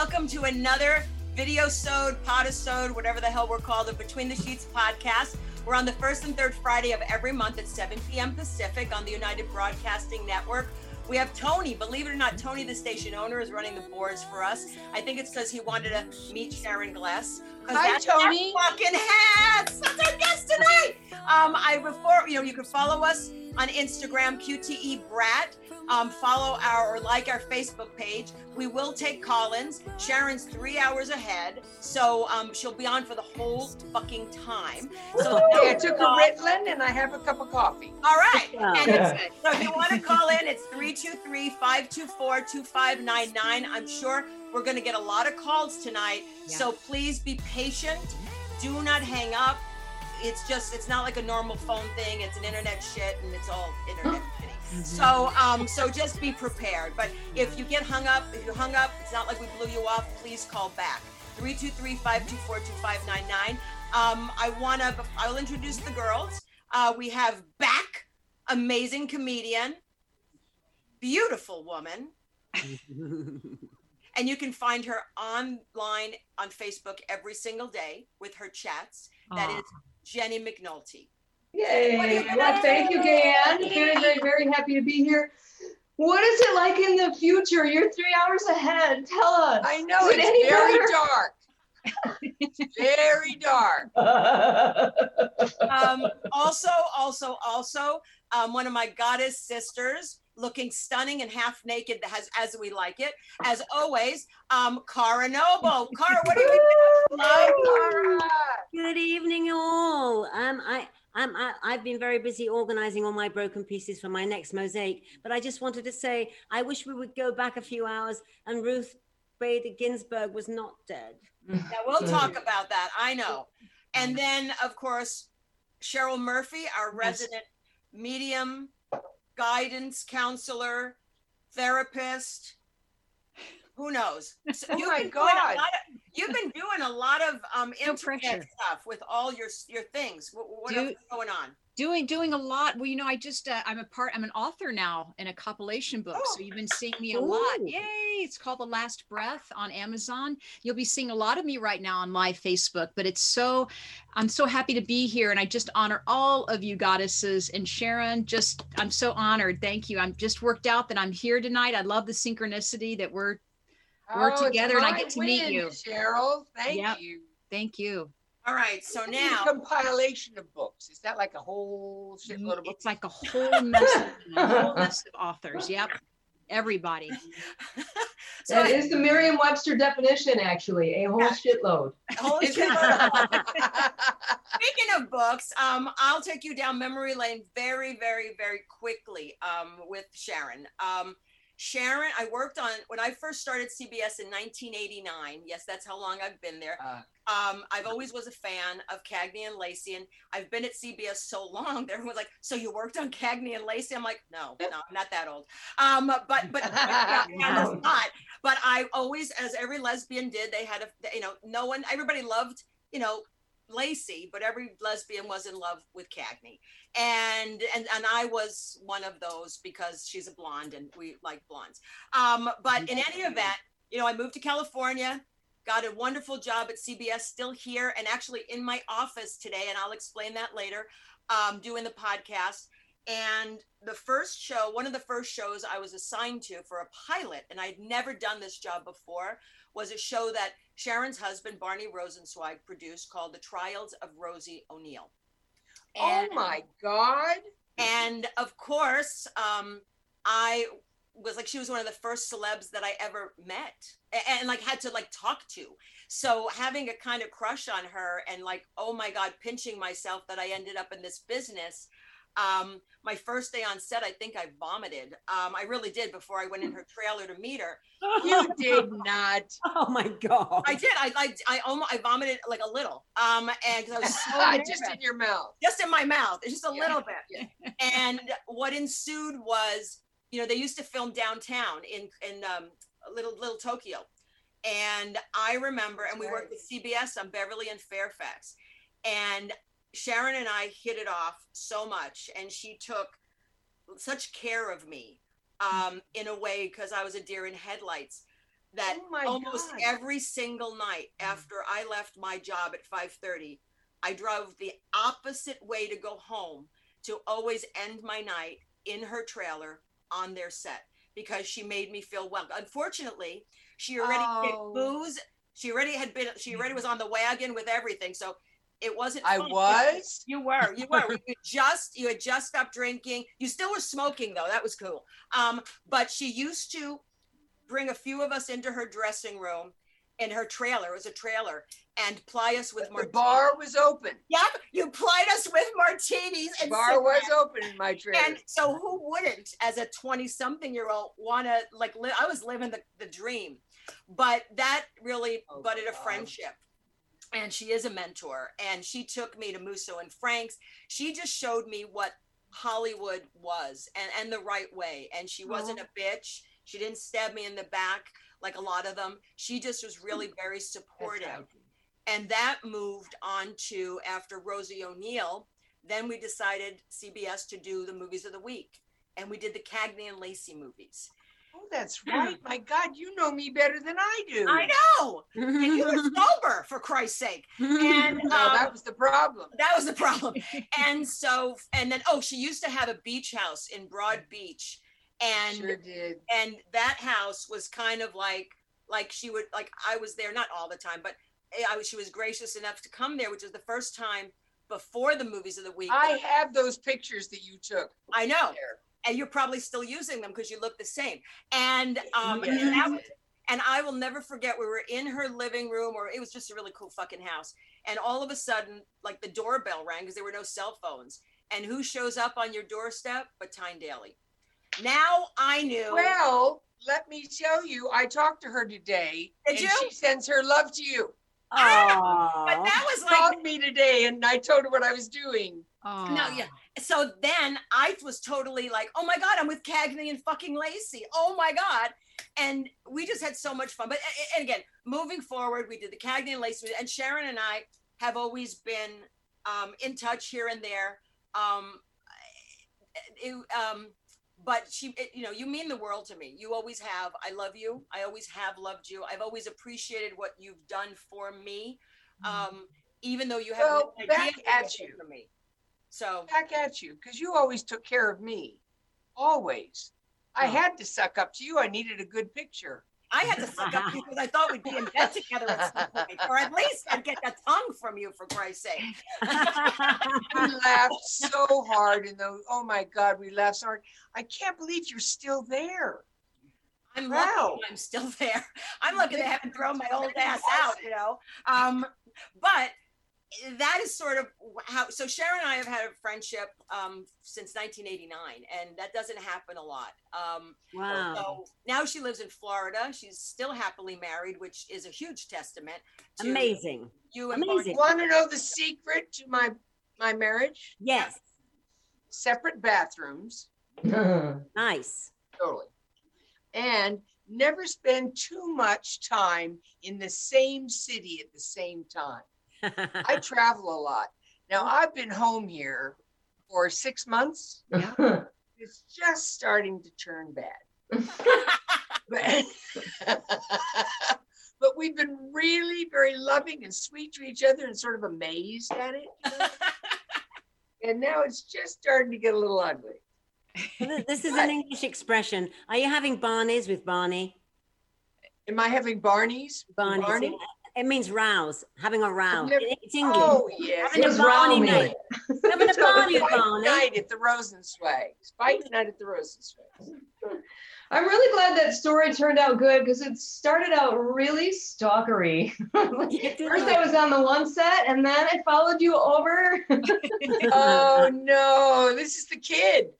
Welcome to another video sode, podisode, whatever the hell we're called, of Between the Sheets podcast. We're on the first and third Friday of every month at 7 p.m. Pacific on the United Broadcasting Network. We have Tony. Believe it or not, Tony, the station owner, is running the boards for us. I think it's because he wanted to meet Sharon Gless. Hi, that's Tony. Fucking hats. That's our guest tonight. Um, I before you know, you can follow us on Instagram, QTE Brat. Um, follow our or like our Facebook page. We will take call-ins. Sharon's three hours ahead, so um, she'll be on for the whole fucking time. So Okay, I took a Ritalin and I have a cup of coffee. all right. Wow. And it's, so if you want to call in, it's 323-524-2599. I'm sure we're going to get a lot of calls tonight. So please be patient. Do not hang up. It's just, it's not like a normal phone thing. It's an internet shit and it's all internet shitty. So, um, so just be prepared. But if you get hung up, if you hung up, it's not like we blew you off. Please call back. 323-524-2599. Um, I want to, I'll introduce the girls. Uh, we have back amazing comedian, beautiful woman, and you can find her online on Facebook every single day with her chats. That is Jenny McNulty. Yay! Well, thank you, Gayanne. Very, very, very happy to be here. What is it like in the future? You're three hours ahead. Tell us. I know Is it it's very better? dark. It's very dark. Um, also, also, also, um, one of my goddess sisters, looking stunning and half naked, as as we like it. As always, um, Cara Noble. Cara, what are you doing? Hi, Cara. Good evening, all. Um, I, I'm, I, I've been very busy organizing all my broken pieces for my next mosaic, but I just wanted to say I wish we would go back a few hours and Ruth Bader Ginsburg was not dead. Yeah, we'll talk about that. I know. And then, of course, Cheryl Murphy, our resident medium, guidance counselor, therapist. Who knows? So Oh you've my been doing a God. lot of- you've been doing a lot of um, No internet pressure. stuff with all your your things. What, what Do- else is going on? Doing doing a lot well you know i just uh, i'm a part i'm an author now in a compilation book so you've been seeing me a lot yay it's called the last breath on amazon you'll be seeing a lot of me right now on live facebook but it's so i'm so happy to be here and i just honor all of you goddesses and sharon just i'm so honored thank you i'm just worked out that i'm here tonight i love the synchronicity that we're We're Oh, together and I get to meet you. Cheryl. Thank Yep. you. thank you All right. So What is now, a compilation of books. Is that like a whole shitload of books? it's like a whole mess of, a whole mess of authors yep everybody so That is the Merriam-Webster definition, actually, a whole shitload. Holy Is shit. it? Speaking of books, um, I'll take you down memory lane very, very, very quickly um, with Sharon. Um, Sharon, I worked on when I first started CBS in 1989. Yes, that's how long I've been there. Uh, Um, I've always was a fan of Cagney and Lacey, and I've been at CBS so long. that Everyone's like, "So you worked on Cagney and Lacey?" I'm like, "No, no, I'm not that old." Um, but but yeah, yeah, not. But I always, as every lesbian did, they had a you know, no one, everybody loved you know Lacey, but every lesbian was in love with Cagney, and and and I was one of those because she's a blonde and we like blondes. Um, but in any event, you know, I moved to California, got a wonderful job at CBS, still here, and actually in my office today, and I'll explain that later. Um, doing the podcast. And the first show, one of the first shows I was assigned to for a pilot, and I'd never done this job before, was a show that Sharon's husband, Barney Rosenzweig, produced called The Trials of Rosie O'Neill. oh my God. And of course, um, I was like, she was one of the first celebs that I ever met a- and, like had to like talk to. So having a kind of crush on her and like, oh my God, pinching myself that I ended up in this business. Um, my first day on set, I think I vomited. Um, I really did before I went in her trailer to meet her. You did not. Oh my God. I did. I like I almost I vomited like a little. Um, and 'cause I was so just in your mouth. just in my mouth, just a Yeah, little bit. And what ensued was, you know, they used to film downtown in in um, little little Tokyo, and I remember, and we worked with CBS on Beverly and Fairfax, and Sharon and I hit it off so much, and she took such care of me um, in a way because I was a deer in headlights. that Oh almost God. every single night after I left my job at 5:30, I drove the opposite way to go home to always end my night in her trailer on their set because she made me feel welcome. Unfortunately, she already Oh. booze. She already had been. She already was on the wagon with everything, so it wasn't. I was. You were, you were. you just, you had just stopped drinking. You still were smoking though. That was cool. Um, but she used to bring a few of us into her dressing room in her trailer. It was a trailer, and ply us with The bar was open. Yep, you plied us with martinis The and bar was open in my trailer. And so, who wouldn't, as a twenty-something-year-old, want to like? Li- I was living the, the dream, but that really Oh, budded a friendship. And she is a mentor, and she took me to Musso and Frank's. She just showed me what Hollywood was, and and the right way. And she wasn't a bitch. She didn't stab me in the back like a lot of them. She just was really very supportive and that moved on to after Rosie O'Neill. Then we decided CBS to do the movies of the week, and we did the Cagney and Lacey movies. Oh, that's right. My God, you know me better than I do. I know, and you were sober for Christ's sake. And No, um, that was the problem. that was the problem. And so, and then oh, she used to have a beach house in Broad Beach, and sure did. and that house was kind of like like she would like I was there not all the time, but I was she was gracious enough to come there, which was the first time before the movies of the week. I have those pictures that you took. I know, there. And you're probably still using them because you look the same. And um, Yeah. and, that was, and I will never forget. We were in her living room, or it was just a really cool fucking house. And all of a sudden, like the doorbell rang because there were no cell phones. And who shows up on your doorstep but Tyne Daly? Now I knew. Well, let me tell you, I talked to her today, Did and you? she sends her love to you. Oh, but that was She like called me today, and I told her what I was doing. Oh, No, yeah. So then I was totally like, oh my God, I'm with Cagney and fucking Lacey. Oh my God. And we just had so much fun. But and again, moving forward, we did the Cagney and Lacey, and Sharon and I have always been um, in touch here and there. Um, it, um, but she, it, you know, you mean the world to me. You always have. I love you. I always have loved you. I've always appreciated what you've done for me. Um, even though you have Well, no idea back at you. for me. So Back at you, because you always took care of me. Always. I Oh. had to suck up to you. I needed a good picture. I had to suck up because I thought we'd be in bed together at some point, or at least I'd get the tongue from you for Christ's sake. We laughed so hard, and those. Oh my God, we laughed so hard. I can't believe you're still there. I'm Wow. lucky I'm still there. I'm lucky they haven't thrown my old ass out, you know. Um, but that is sort of how. So Sharon and I have had a friendship um, since 1989, and that doesn't happen a lot. Um, wow. So now she lives in Florida. She's still happily married, which is a huge testament. To Amazing. You Amazing. Want to know the secret to my my marriage? Yes. Separate bathrooms, nice totally, and never spend too much time in the same city at the same time. I travel a lot. Now I've been home here for six months. It's just starting to turn bad. but, but we've been really very loving and sweet to each other and sort of amazed at it. you know? and now it's just starting to get a little ugly. This is an English expression. Are you having Barneys with Barney? Am I having Barney's? Barney's. Barney? It means rouse, having a It- It's English. Oh, yes. Having It a Barney night. Having a Barney Barney. night at the Rosenzweig. Fight night at the Rosenzweig. I'm really glad that story turned out good because it started out really stalkery. First, I was on the one set, and then I followed you over. Oh no, this is the kid.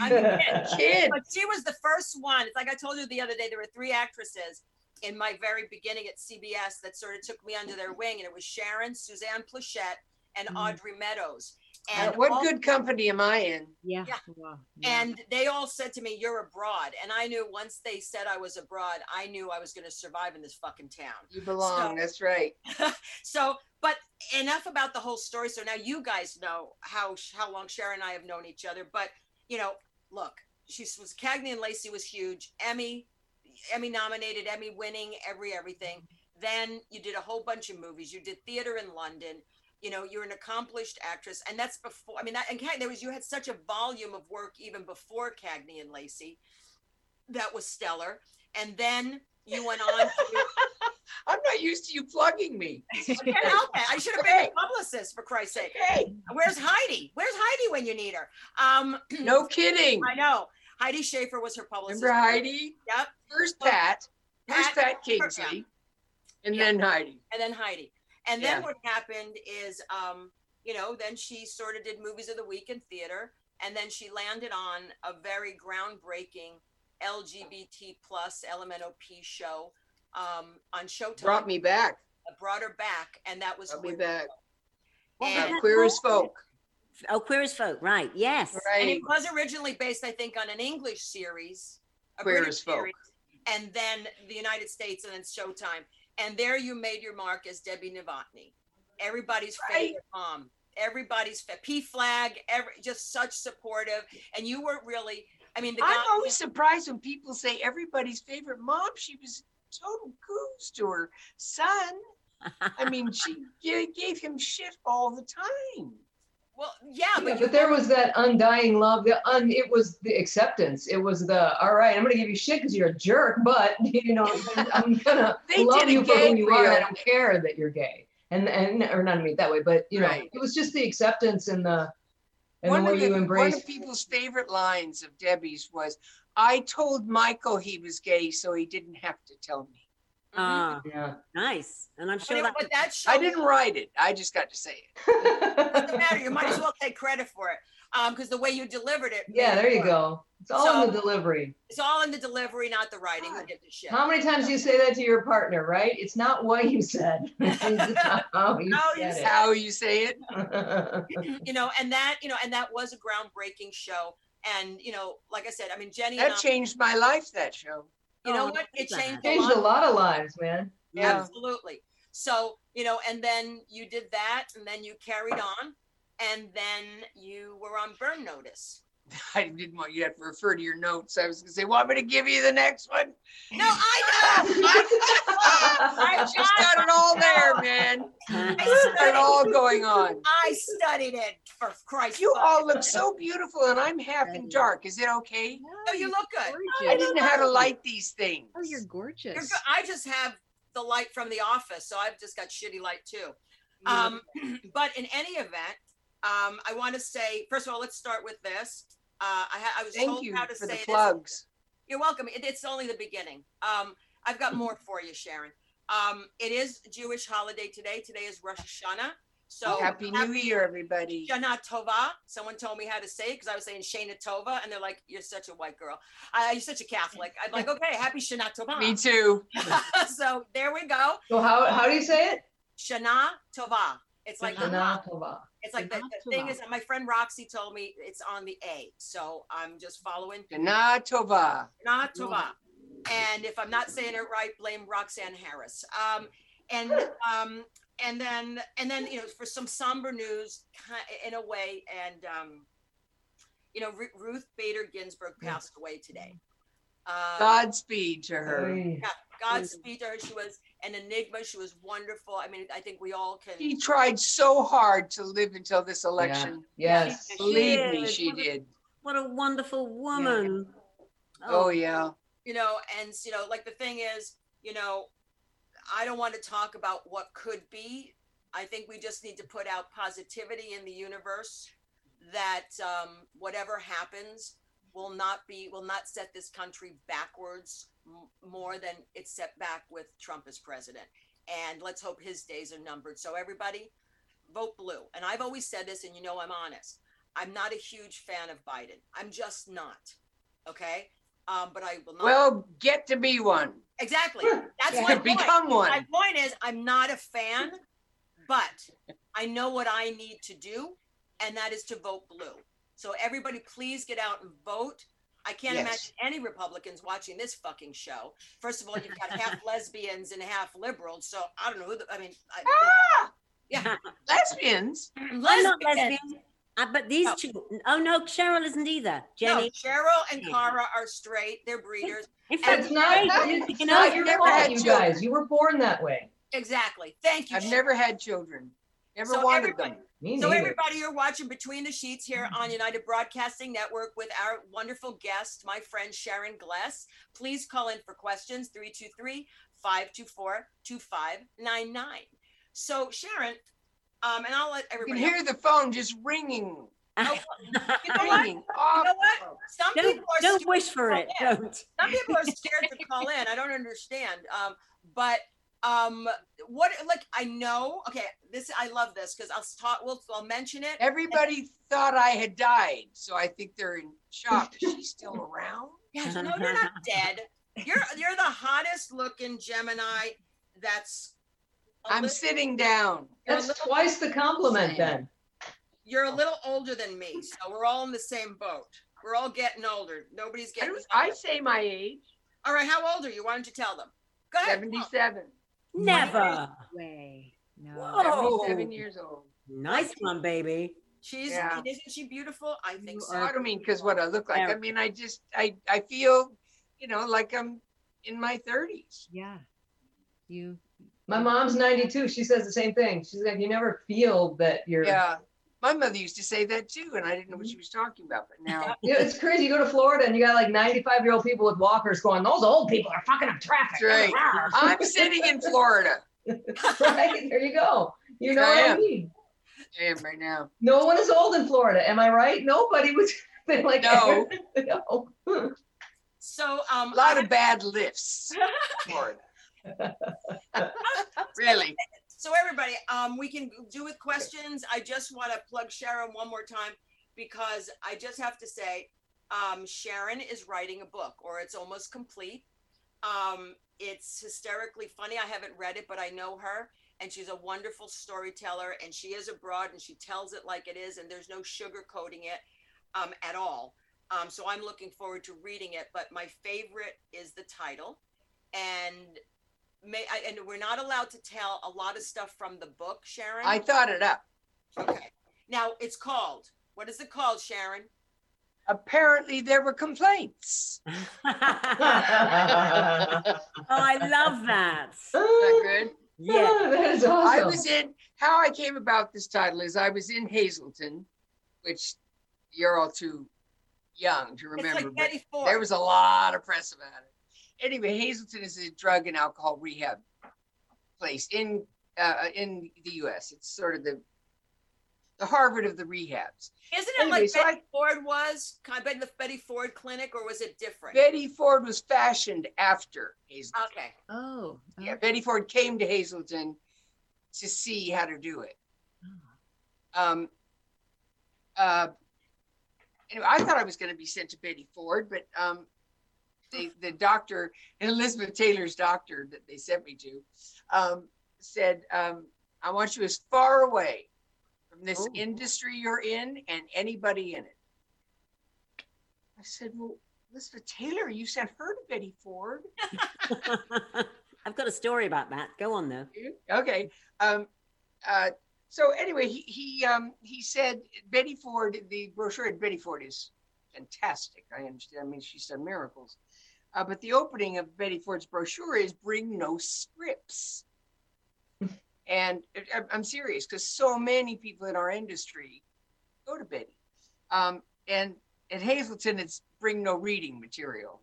I mean, Kid. but she was the first one. It's like I told you the other day, there were three actresses in my very beginning at CBS that sort of took me under their wing, and it was Sharon, Suzanne Pleshette, and Mhm. Audrey Meadows. Uh, And what all- good company am I in? Yeah. Yeah. Wow. Yeah. And they all said to me, "You're abroad," and I knew once they said I was abroad, I knew I was going to survive in this fucking town. You belong. So- That's right. so, but enough about the whole story. So now you guys know how how long Sharon and I have known each other. But you know, look, she was Cagney and Lacey was huge. Emmy, Emmy nominated, Emmy winning, every everything. Then you did a whole bunch of movies. You did theater in London. You know, you're an accomplished actress, and that's before. I mean, that and there was you had such a volume of work even before Cagney and Lacey. That was stellar. And then you went on to I'm not used to you plugging me. I can't help it. I should have been a publicist for Christ's sake. Hey, Where's Heidi? Where's Heidi when you need her? Um, no kidding. I know. Heidi Schaefer was her publicist. Remember Heidi? Yep. First Pat, first Pat- Pat Kingsley, and Yeah. then Heidi. And then Heidi. And then Yeah. what happened is, um, you know, then she sort of did movies of the week in theater, and then she landed on a very groundbreaking LGBT plus LMNOP show um, on Showtime. Brought me back. brought her back, and that was Brought me Queer back. What was And- Uh, Queer as called? folk. Oh, Queer as Folk, right? Yes. And it was originally based, I think, on an English series, a Queer British as Folk. series, and then the United States, and then Showtime. And there you made your mark as Debbie Novotny, everybody's Right. favorite mom, everybody's fa- PFLAG, every just such supportive. And you weren't really, I mean, the. I'm always surprised when people say everybody's favorite mom. She was total goose to her son. I mean, she g- gave him shit all the time. Well, yeah, Yeah, but you but there was that undying love. The un, it was the acceptance. It was the all right. I'm gonna give you shit because you're a jerk, but you know I'm, gonna love you for who you are. I don't care that you're gay, and and or not mean it that way, but you know Right. it was just the acceptance and the and one the way of the, you one of people's favorite lines of Debbie's was, "I told Michael he was gay, so he didn't have to tell me." Ah, Yeah. nice. And I'm sure it- that but that show I didn't write it. I just got to say it. doesn't matter. You might as well take credit for it. Um, because the way you delivered it. yeah, there you work. go. It's all in the delivery. It's all in the delivery, not the writing. Who God. gives a shit? How many times do you say that to your partner, right? It's not what you said. it's how you How you said said How you say it? it. you know, and that, you know, and that was a groundbreaking show. And, you know, like I said, I mean, Jenny and That I, changed my life. That show. You know Oh, what? It changed a Changed a lot. lot of lives, man. Yeah. Absolutely. So, you know, and then you did that and then you carried on and then you were on burn notice. I didn't want you to have to refer to your notes. I was going to say, "Want me to give you the next one?" No, I know. I just got it all there, man. I Got it studied, all going on. I studied it for Christ. You all look so beautiful, and I'm half in dark. Is it okay? No, you look good. I didn't know how to light these things. Oh, you're You're gorgeous. I just have the light from the office, so I've just got shitty light too. Um, but in any event, um, I want to say first of all, let's start with this. Uh, I, ha- I was Thank told you how to for the say this. plugs. You're welcome. It, it's only the beginning. Um, I've got more for you, Sharon. Um, it is Jewish holiday today. Today is Rosh Hashanah. So Happy New Year, everybody. Shana Tova. Someone told me how to say it because I was saying Shana Tova, and they're like, "You're such a white girl. Uh, you're such a Catholic." I'm like, "Okay, Happy Shana Tova." Me too. so there we go. So how, how do you say it? Shana Tova. It's like the Shana Tova. It's like the, the thing Tova. is, my friend Roxy told me it's on the A, so I'm just following Shana Tova. Shana Tova. And if I'm not saying it right, blame Roxanne Harris. Um, and um, and then and then you know for some somber news, in a way, and um, you know Ru- Ruth Bader Ginsburg passed away today. Um, Godspeed to her. Oy. Godspeed to her. She was an enigma. She was wonderful. I mean, I think we all can. She tried so hard to live until this election. Yeah. Yes. She Believe me, she What a- did. What a wonderful woman. Oh, yeah. you know, and you know, like the thing is, you know, I don't want to talk about what could be. I think we just need to put out positivity in the universe that um, whatever happens will not be will not set this country backwards m- more than it's set back with Trump as president. And let's hope his days are numbered. So everybody, vote blue. And I've always said this, and you know I'm honest. I'm not a huge fan of Biden. I'm just not. Okay. Um, but I will not. Well, get to be one. Exactly. That's Yeah. my To point. become one. My point is, I'm not a fan, but I know what I need to do, and that is to vote blue. So everybody, please get out and vote. I can't Yes. imagine any Republicans watching this fucking show. First of all, you've got half lesbians and half liberals, so I don't know who. The, I mean, I, Ah! yeah, Lesbians. I'm not lesbians. lesbian. Uh, but these No. two, oh no, Cheryl isn't either. Jenny. No, Cheryl and Jenny. Cara are straight. They're breeders. In And fact, It's not, Jenny, it's you not know, your never fault, had you children. guys. You were born that way. Exactly. Thank you. I've Cheryl. never had children. Never So wanted them. Me So neither. everybody, you're watching Between the Sheets here on United Broadcasting Network with our wonderful guest, my friend Sharon Gless. Please call in for questions 323-524-2599. So Sharon, um, and I'll let You can everybody hear the phone just ringing, You know what? You know what? Some don't people are don't scared wish to for call it. in. Don't. Some people are scared to call in. I don't understand. Um, but um, what like I know. Okay, this I love this because I'll talk. We'll I'll mention it. Everybody thought I had died, so I think they're in shock. Is she still around? Yes, no, you're not dead. You're you're the hottest looking Gemini. That's. i'm li- sitting down. That's little- twice the compliment then. You're a little older than me, so we're all in the same boat. We're all getting older. Nobody's getting. don't- I say my age, All right, how old are you? Why don't you tell them? Go ahead. seventy-seven. Never. Way. No. Whoa. Seventy-seven years old. Nice one, baby. She's Yeah. isn't she beautiful? I think You so. I don't mean because what I look like. I mean, I just, I, I feel, you know, like I'm in my thirties. Yeah. You. My mom's 92. She says the same thing. She's like, you never feel that you're. Yeah. My mother used to say that too, and I didn't know what she was talking about, but now. You know, it's crazy. You go to Florida and you got like 95 year old people with walkers going, those old people are fucking up traffic. Right. I'm sitting in Florida. right. There you go. You know I what I am. mean? I am right now. No one is old in Florida. Am I right? Nobody was they like, No. no. So um A lot of bad lifts. Florida. really? So everybody, um, we can do with questions. I just want to plug Sharon one more time because I just have to say, um, Sharon is writing a book, or it's almost complete. Um, it's hysterically funny. I haven't read it, but I know her, and she's a wonderful storyteller. And she is abroad, and she tells it like it is, and there's no sugarcoating it um, at all. Um, so I'm looking forward to reading it. But my favorite is the title, and may I, and we're not allowed to tell a lot of stuff from the book, Sharon. I thought it up. okay. Now it's called. What is it called, Sharon? Apparently, there were complaints. oh, I love that. Is that good? Yeah. Oh, that is awesome. I was in, how I came about this title is I was in Hazelden, which you're all too young to It's remember, like but Betty Ford. there was a lot of press about it. Anyway, Hazelden is a drug and alcohol rehab place in uh, in the U.S. It's sort of the the Harvard of the rehabs. Isn't it anyway, like so Betty Ford was? Kind of the Betty Ford clinic, or was it different? Betty Ford was fashioned after Hazelden. okay. Oh. Yeah, Betty Ford came to Hazelden to see how to do it. Um, uh, anyway, I thought I was going to be sent to Betty Ford, but um, the the doctor, Elizabeth Taylor's doctor that they sent me to, um, said, um, "I want you as far away from this Oh. industry you're in and anybody in it." I said, "Well, Elizabeth Taylor, you sent her to Betty Ford." I've got a story about that. Go on though. Okay. Um, uh, so anyway, he he um, he said Betty Ford. The brochure at Betty Ford is fantastic. I understand. I mean, she's done miracles. Uh, but the opening of Betty Ford's brochure is "Bring no scripts." and I- I'm serious because so many people in our industry go to Betty. Um, and at Hazelden, it's "Bring no reading material."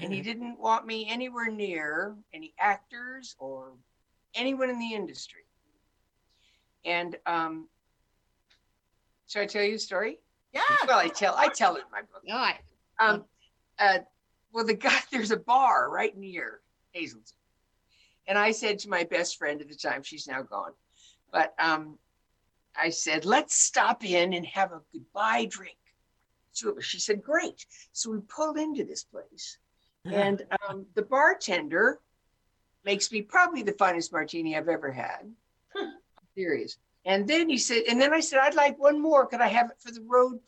and he didn't want me anywhere near any actors or anyone in the industry. And um, should I tell you a story? Yeah. Well, I tell I tell it in my book. All right. Um, uh, well, the guy there's a bar right near Hazelden, and I said to my best friend at the time, she's now gone, but um, I said, let's stop in and have a goodbye drink. Two of us. She said, great. So we pulled into this place and um, the bartender makes me probably the finest martini I've ever had. Serious. And then he said, and then I said, I'd like one more. Could I have it for the road?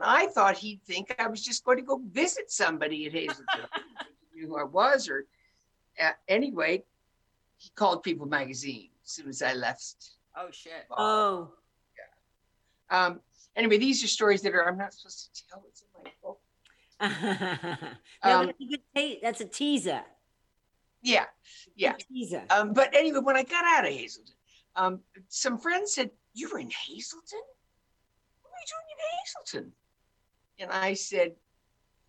And I thought he'd think I was just going to go visit somebody at Hazelden. He knew who I was, or uh, anyway, he called People Magazine as soon as I left. Oh shit. Oh, Um, anyway, these are stories that are I'm not supposed to tell. It's in my book. Um, but a good te- that's a teaser. Yeah, yeah. A teaser. Um, but anyway, when I got out of Hazelden, um, some friends said, "You were in Hazelden? What were you doing in Hazelden?" And I said,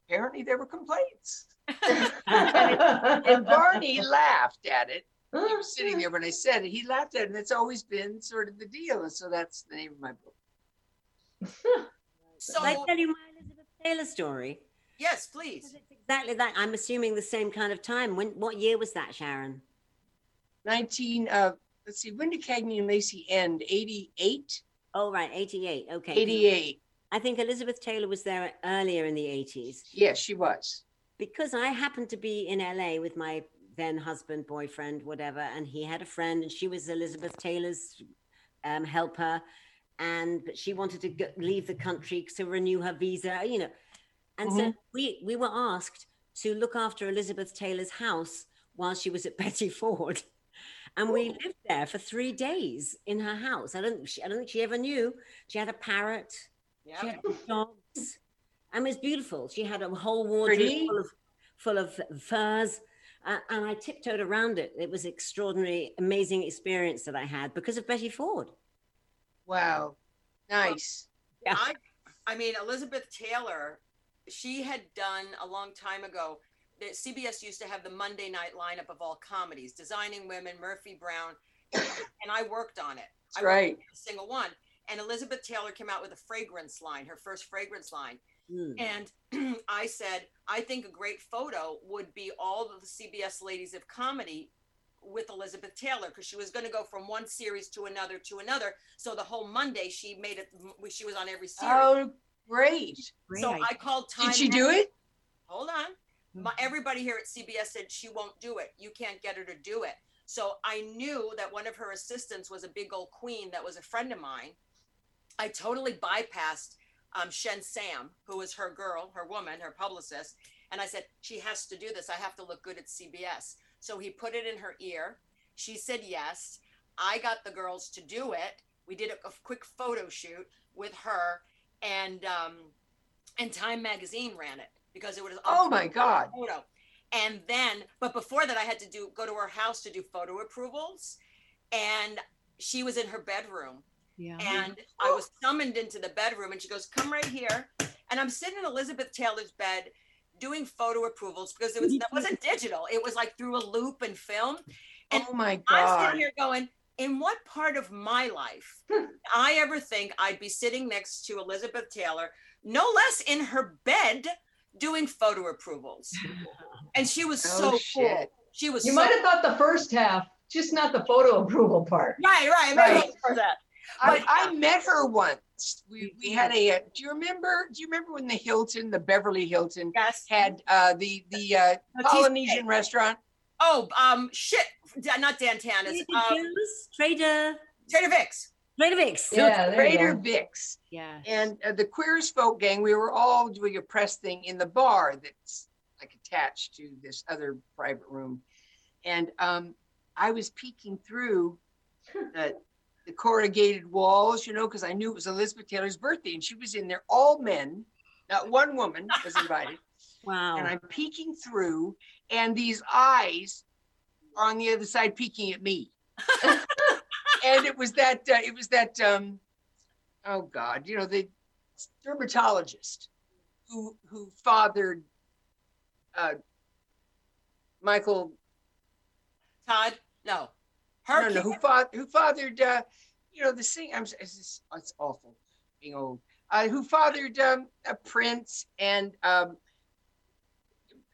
"Apparently there were complaints." and Barney laughed at it. He was sitting there when I said it. He laughed at it, and it's always been sort of the deal. And so that's the name of my book. So I tell you my Elizabeth Taylor story? yes, please. It's exactly that. I'm assuming the same kind of time. When? What year was that, Sharon? 19, uh, let's see, when did Cagney and Lacey end? 88? Oh, right, 88. Okay. 88. I think Elizabeth Taylor was there earlier in the 80s Yes, she was. because I happened to be in LA with my then husband, boyfriend, whatever, and he had a friend, and she was Elizabeth Taylor's um, helper, and but she wanted to go, leave the country to renew her visa, you know, and so we we were asked to look after Elizabeth Taylor's house while she was at Betty Ford. And we lived there for three days in her house. I don't, she, I don't think she ever knew. She had a parrot. She had dogs. And it was beautiful. She had a whole wardrobe full of, full of furs. Uh, and I tiptoed around it. It was extraordinary, amazing experience that I had because of Betty Ford. Wow. Nice. Yeah. I, I mean, Elizabeth Taylor, she had done a long time ago. That CBS used to have the Monday night lineup of all comedies, Designing Women, Murphy Brown, and I worked on it. That's I right. single one. And Elizabeth Taylor came out with a fragrance line, her first fragrance line. Mm. And I said, I think a great photo would be all of the CBS ladies of comedy with Elizabeth Taylor because she was going to go from one series to another to another. So the whole Monday she made it. She was on every series. Oh, great. so I called Time. Did she do it? Hold on. My, everybody here at CBS said she won't do it. You can't get her to do it. So I knew that one of her assistants was a big old queen that was a friend of mine. I totally bypassed um, Chen Sam, who was her girl, her woman, her publicist. And I said, she has to do this. I have to look good at CBS. So he put it in her ear. She said yes. I got the girls to do it. We did a, a quick photo shoot with her, and um, and Time Magazine ran it because it was Oh my God. photo. And then, but before that, I had to do go to her house to do photo approvals, and she was in her bedroom, Yeah. and I was summoned into the bedroom, and she goes, "Come right here," and I'm sitting in Elizabeth Taylor's bed doing photo approvals because it was that wasn't digital; it was like through a loop and film. And Oh my god. I'm God. sitting here going, in what part of my life I ever think I'd be sitting next to Elizabeth Taylor, no less in her bed, doing photo approvals? And she was Oh, so cool. She was You so might have thought the first half, just not the photo approval part. right, right, Right. Right. For that. I, But- I met her once. We, we had a, uh, do you remember, do you remember when the Hilton, the Beverly Hilton Yes. had uh, the, the uh, Polynesian cheesecake. restaurant? Oh, um, shit. Not Dan Tana's. Trader Um, Trader, Trader Vic's. Trader Vic's. Yeah, Trader go. Vic's. Yeah. And uh, the Queer as Folk gang, we were all doing a press thing in the bar that's like attached to this other private room. And um, I was peeking through the, the corrugated walls, you know, because I knew it was Elizabeth Taylor's birthday and she was in there, all men, not one woman was invited. Wow. And I'm peeking through, and these eyes are on the other side peeking at me. and it was that uh, it was that um, oh god, you know the dermatologist who who fathered uh, Michael. Todd. No. I Her. don't know who fathered who fathered uh, you know the sing. I'm it's, just- it's awful being old. Uh, who fathered um, a Prince and um,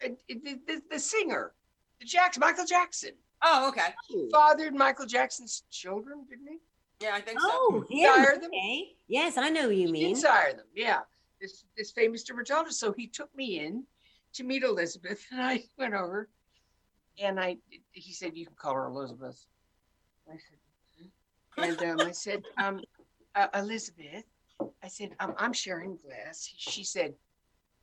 the, the, the singer, the Jackson, Michael Jackson. Oh, okay. He fathered Michael Jackson's children, didn't he? Yeah, I think so. Oh, Did him. them? Okay. Yes, I know who you He mean. did sire them, yeah. This this famous dermatologist. So he took me in to meet Elizabeth, and I went over, and I he said, "You can call her Elizabeth." I said, "Hmm?" and um, I said, um, uh, "Elizabeth," I said, um, "I'm Sharon Gless." She said,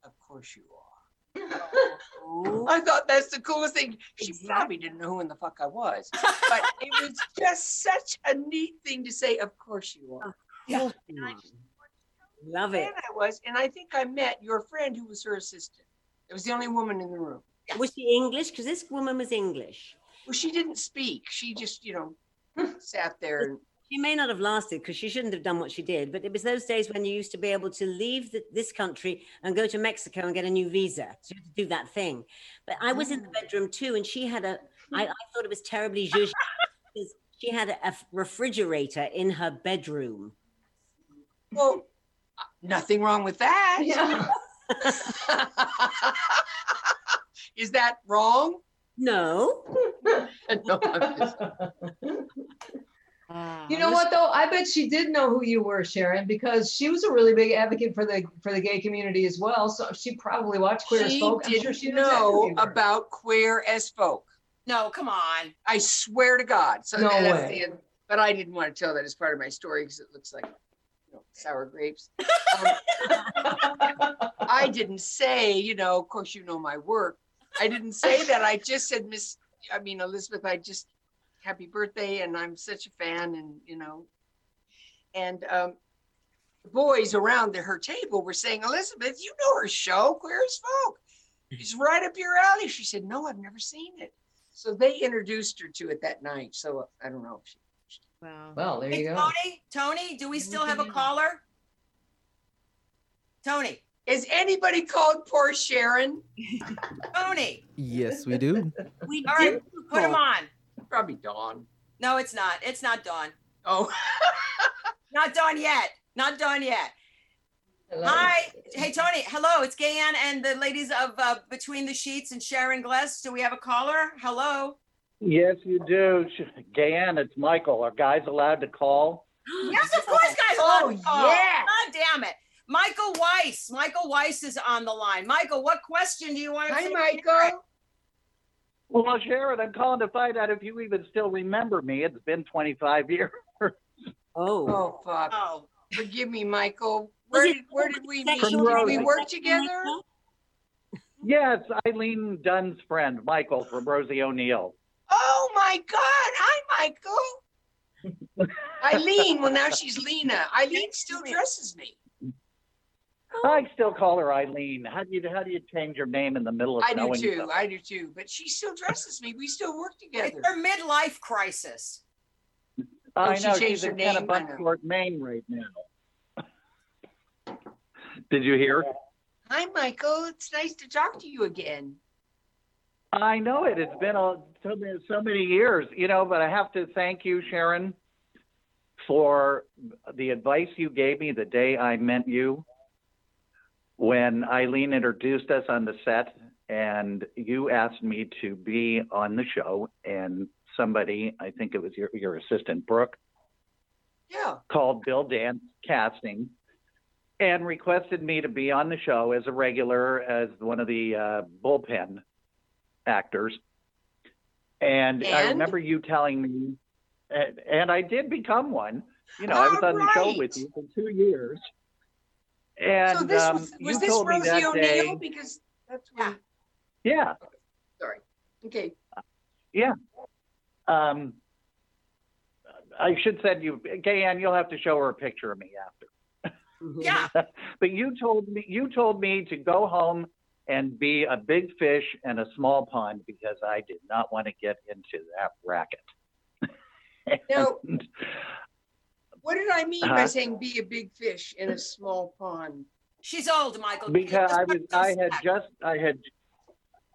"Of course you are." Oh, I thought that's the coolest thing. She Exactly. probably didn't know who in the fuck I was, but it was just such a neat thing to say. Of course you are. cool. Love fan it. I was, and I think I met your friend who was her assistant. It was the only woman in the room. Was she English? Because this woman was English. Well, she didn't speak. She just, you know, sat there and She may not have lasted because she shouldn't have done what she did, but it was those days when you used to be able to leave the, this country and go to Mexico and get a new visa. So you had to do that thing. But I was in the bedroom too, and she had a, I, I thought it was terribly zhuzh because she had a, a refrigerator in her bedroom. well, uh, nothing wrong with that. Yeah. Is that wrong? No. no, I'm just- You know what though? I bet she did know who you were, Sharon, because she was a really big advocate for the for the gay community as well. So she probably watched Queer as she Folk. I'm sure didn't she knows exactly who know about queer as folk. No, come on. I swear to God. So No that's way. the. But I didn't want to tell that as part of my story because it looks like you know, sour grapes. Um, I didn't say, you know, of course, you know my work. I didn't say that. I just said, Miss, I mean, Elizabeth, I just happy birthday and I'm such a fan and, you know, and um, the boys around the, her table were saying, Elizabeth, you know her show, Queer as Folk. It's right up your alley. She said, no, I've never seen it. So they introduced her to it that night. So I don't know. if she- Wow. well, there Hey, you go. Tony, Tony, do we still have a caller? Tony, Is anybody called poor Sharon? Tony, Yes, we do. We All right, did put him on. Probably Dawn. No, it's not. It's not Dawn. Oh, Not Dawn yet. Not done yet. Hello. Hi. Hey, Tony. Hello. It's Gayanne and the ladies of uh, Between the Sheets and Sharon Gless. Do we have a caller? Hello. Yes, you do. Gayanne, it's Michael. Are guys allowed to call? Yes, of course, guys. Oh, to call. yeah. God damn it. Michael Weiss. Michael Weiss is on the line. Michael, what question do you want to hi, say? Michael. Well, Sharon, I'm calling to find out if you even still remember me. It's been 25 years. Oh. Oh, fuck. Oh, Forgive me, Michael. Where did, where did we meet? sexual Did we Rose. work together? Yes, Eileen Dunn's friend, Michael from Rosie O'Neill. Oh, my God. Hi, Michael. Eileen. Well, now she's Lena. Eileen still dresses me. I still call her Eileen. How do you how do you change your name in the middle of I do knowing too. something? I do too. But she still dresses me. We still work together. it's her midlife crisis. I Oh, she know changed she's her in name, I know. Kennebunkport, Maine right now. Did you hear? Hi, Michael. It's nice to talk to you again. I know it. It's been a, so many, so many years, you know, but I have to thank you, Sharon, for the advice you gave me the day I met you when Eileen introduced us on the set and you asked me to be on the show and somebody, I think it was your, your assistant, Brooke, Yeah. called Bill Dance Casting and requested me to be on the show as a regular, as one of the uh, bullpen actors. And, I remember you telling me, and, and I did become one. You know, I was on the show with you for two years. And so this um, was, you was this told me Rosie that O'Neill? Because that's when, yeah, sorry. Okay. Yeah. Um, I should send you, Gayanne, you'll have to show her a picture of me after. Yeah. but you told me you told me to go home and be a big fish in a small pond because I did not want to get into that racket. Now- And What did I mean by Uh-huh. saying be a big fish in a small pond? She's old, Michael. because I was I had just I had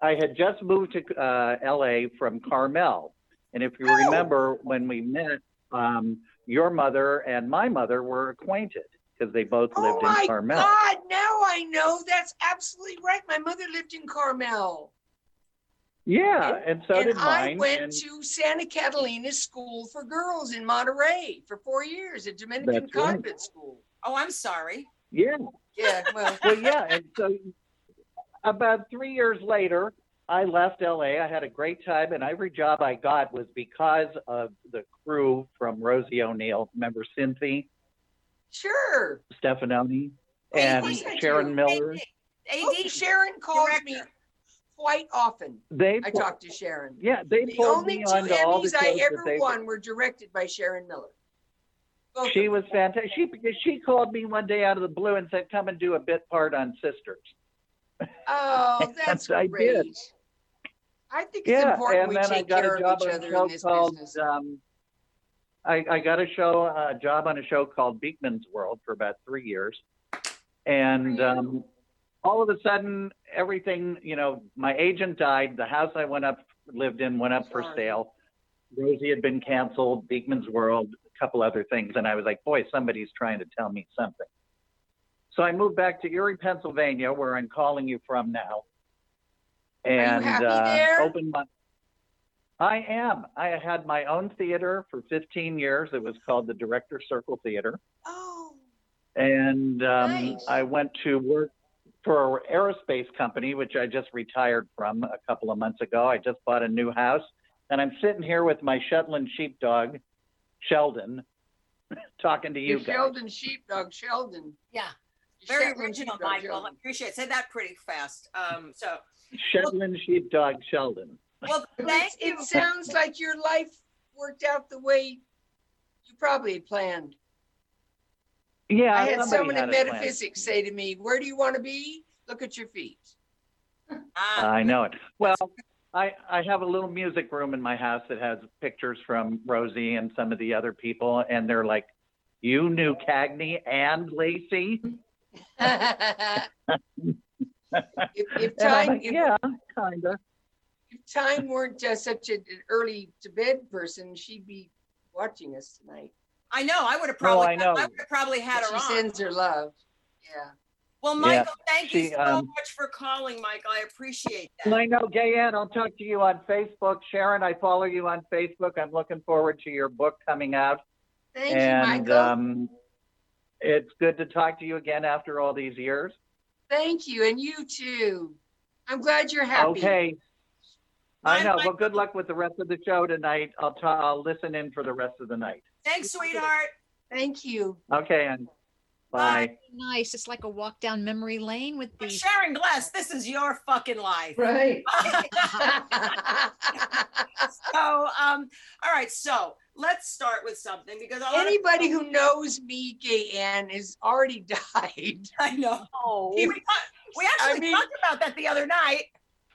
I had just moved to uh, L.A. from Carmel, and if you Oh. remember when we met, um, your mother and my mother were acquainted because they both Oh lived my in Carmel. God, now I know. That's absolutely right. My mother lived in Carmel. Yeah, and so and did I mine. went and- to Santa Catalina School for Girls in Monterey for four years, a Dominican That's right. convent school. Oh, I'm sorry. yeah, Yeah, well, well, yeah, and so about three years later, I left LA. I had a great time, and every job I got was because of the crew from Rosie O'Neill. Remember Cynthia, sure. Stefanoni, and course I do. Sharon Miller? AD. Oh, Sharon calls me director. Quite often. They, I talked to Sharon. yeah, they The pulled only me two onto all the Emmys I ever won were directed by Sharon Miller. Both She was fantastic. She because she called me one day out of the blue and said, "Come and do a bit part on Sisters." Oh, that's I great. did. I think it's Yeah, important and we then I take got care a of job each other show in this called. business. Um, I, I got a show, a job on a show called Beakman's World for about three years, and um, all of a sudden, everything, you know, my agent died. The house I went up, lived in, went up for Sorry. sale. Rosie had been canceled. Beakman's World, a couple other things, and I was like, boy, somebody's trying to tell me something. So I moved back to Erie, Pennsylvania, where I'm calling you from now. And uh, opened my. I am. I had my own theater for 15 years. It was called the Director Circle Theater, Oh, and um, Nice. I went to work for an aerospace company, which I just retired from a couple of months ago. I just bought a new house, and I'm sitting here with my Shetland sheepdog, Sheldon, talking to you you're guys. Sheldon Sheepdog, Sheldon. Yeah, very Shetland original, Sheepdog, Michael. I Sheldon. appreciate it. Say that pretty fast. Um, so, Shetland sheepdog, Sheldon. well, thank It, you. it sounds like your life worked out the way you probably had planned. Yeah, I had somebody someone in had a plan. metaphysics say to me, "Where do you want to be? Look at your feet." Ah, I know it. Well, I, I have a little music room in my house that has pictures from Rosie and some of the other people, and they're like, "You knew Cagney and Lacey?" if, if And I'm time, like, if, yeah, kinda. if time weren't uh, such a- an early to bed person, she'd be watching us tonight. I know. I would have Oh, probably. I know. I would have probably had But her she on. sends her love. Yeah. Well, Yeah, Michael, thank you so um, much for calling, Michael. I appreciate And that. I know, Gayanne, I'll talk to you on Facebook. Sharon, I follow you on Facebook. I'm looking forward to your book coming out. Thank and you, Michael. um, it's good to talk to you again after all these years. Thank you, and you too. I'm glad you're happy. Okay. I know. Well, good luck with the rest of the show tonight. I'll ta- I'll listen in for the rest of the night. Thanks, sweetheart. Thank you. Okay, and bye. Nice. It's like a walk down memory lane with But the. Sharon Gless, this is your fucking life. Right. so, um, all right. So let's start with something because a lot of- Anybody who knows me, Gayanne, has already died. I know. Oh, We, talked- we actually I mean- talked about that the other night.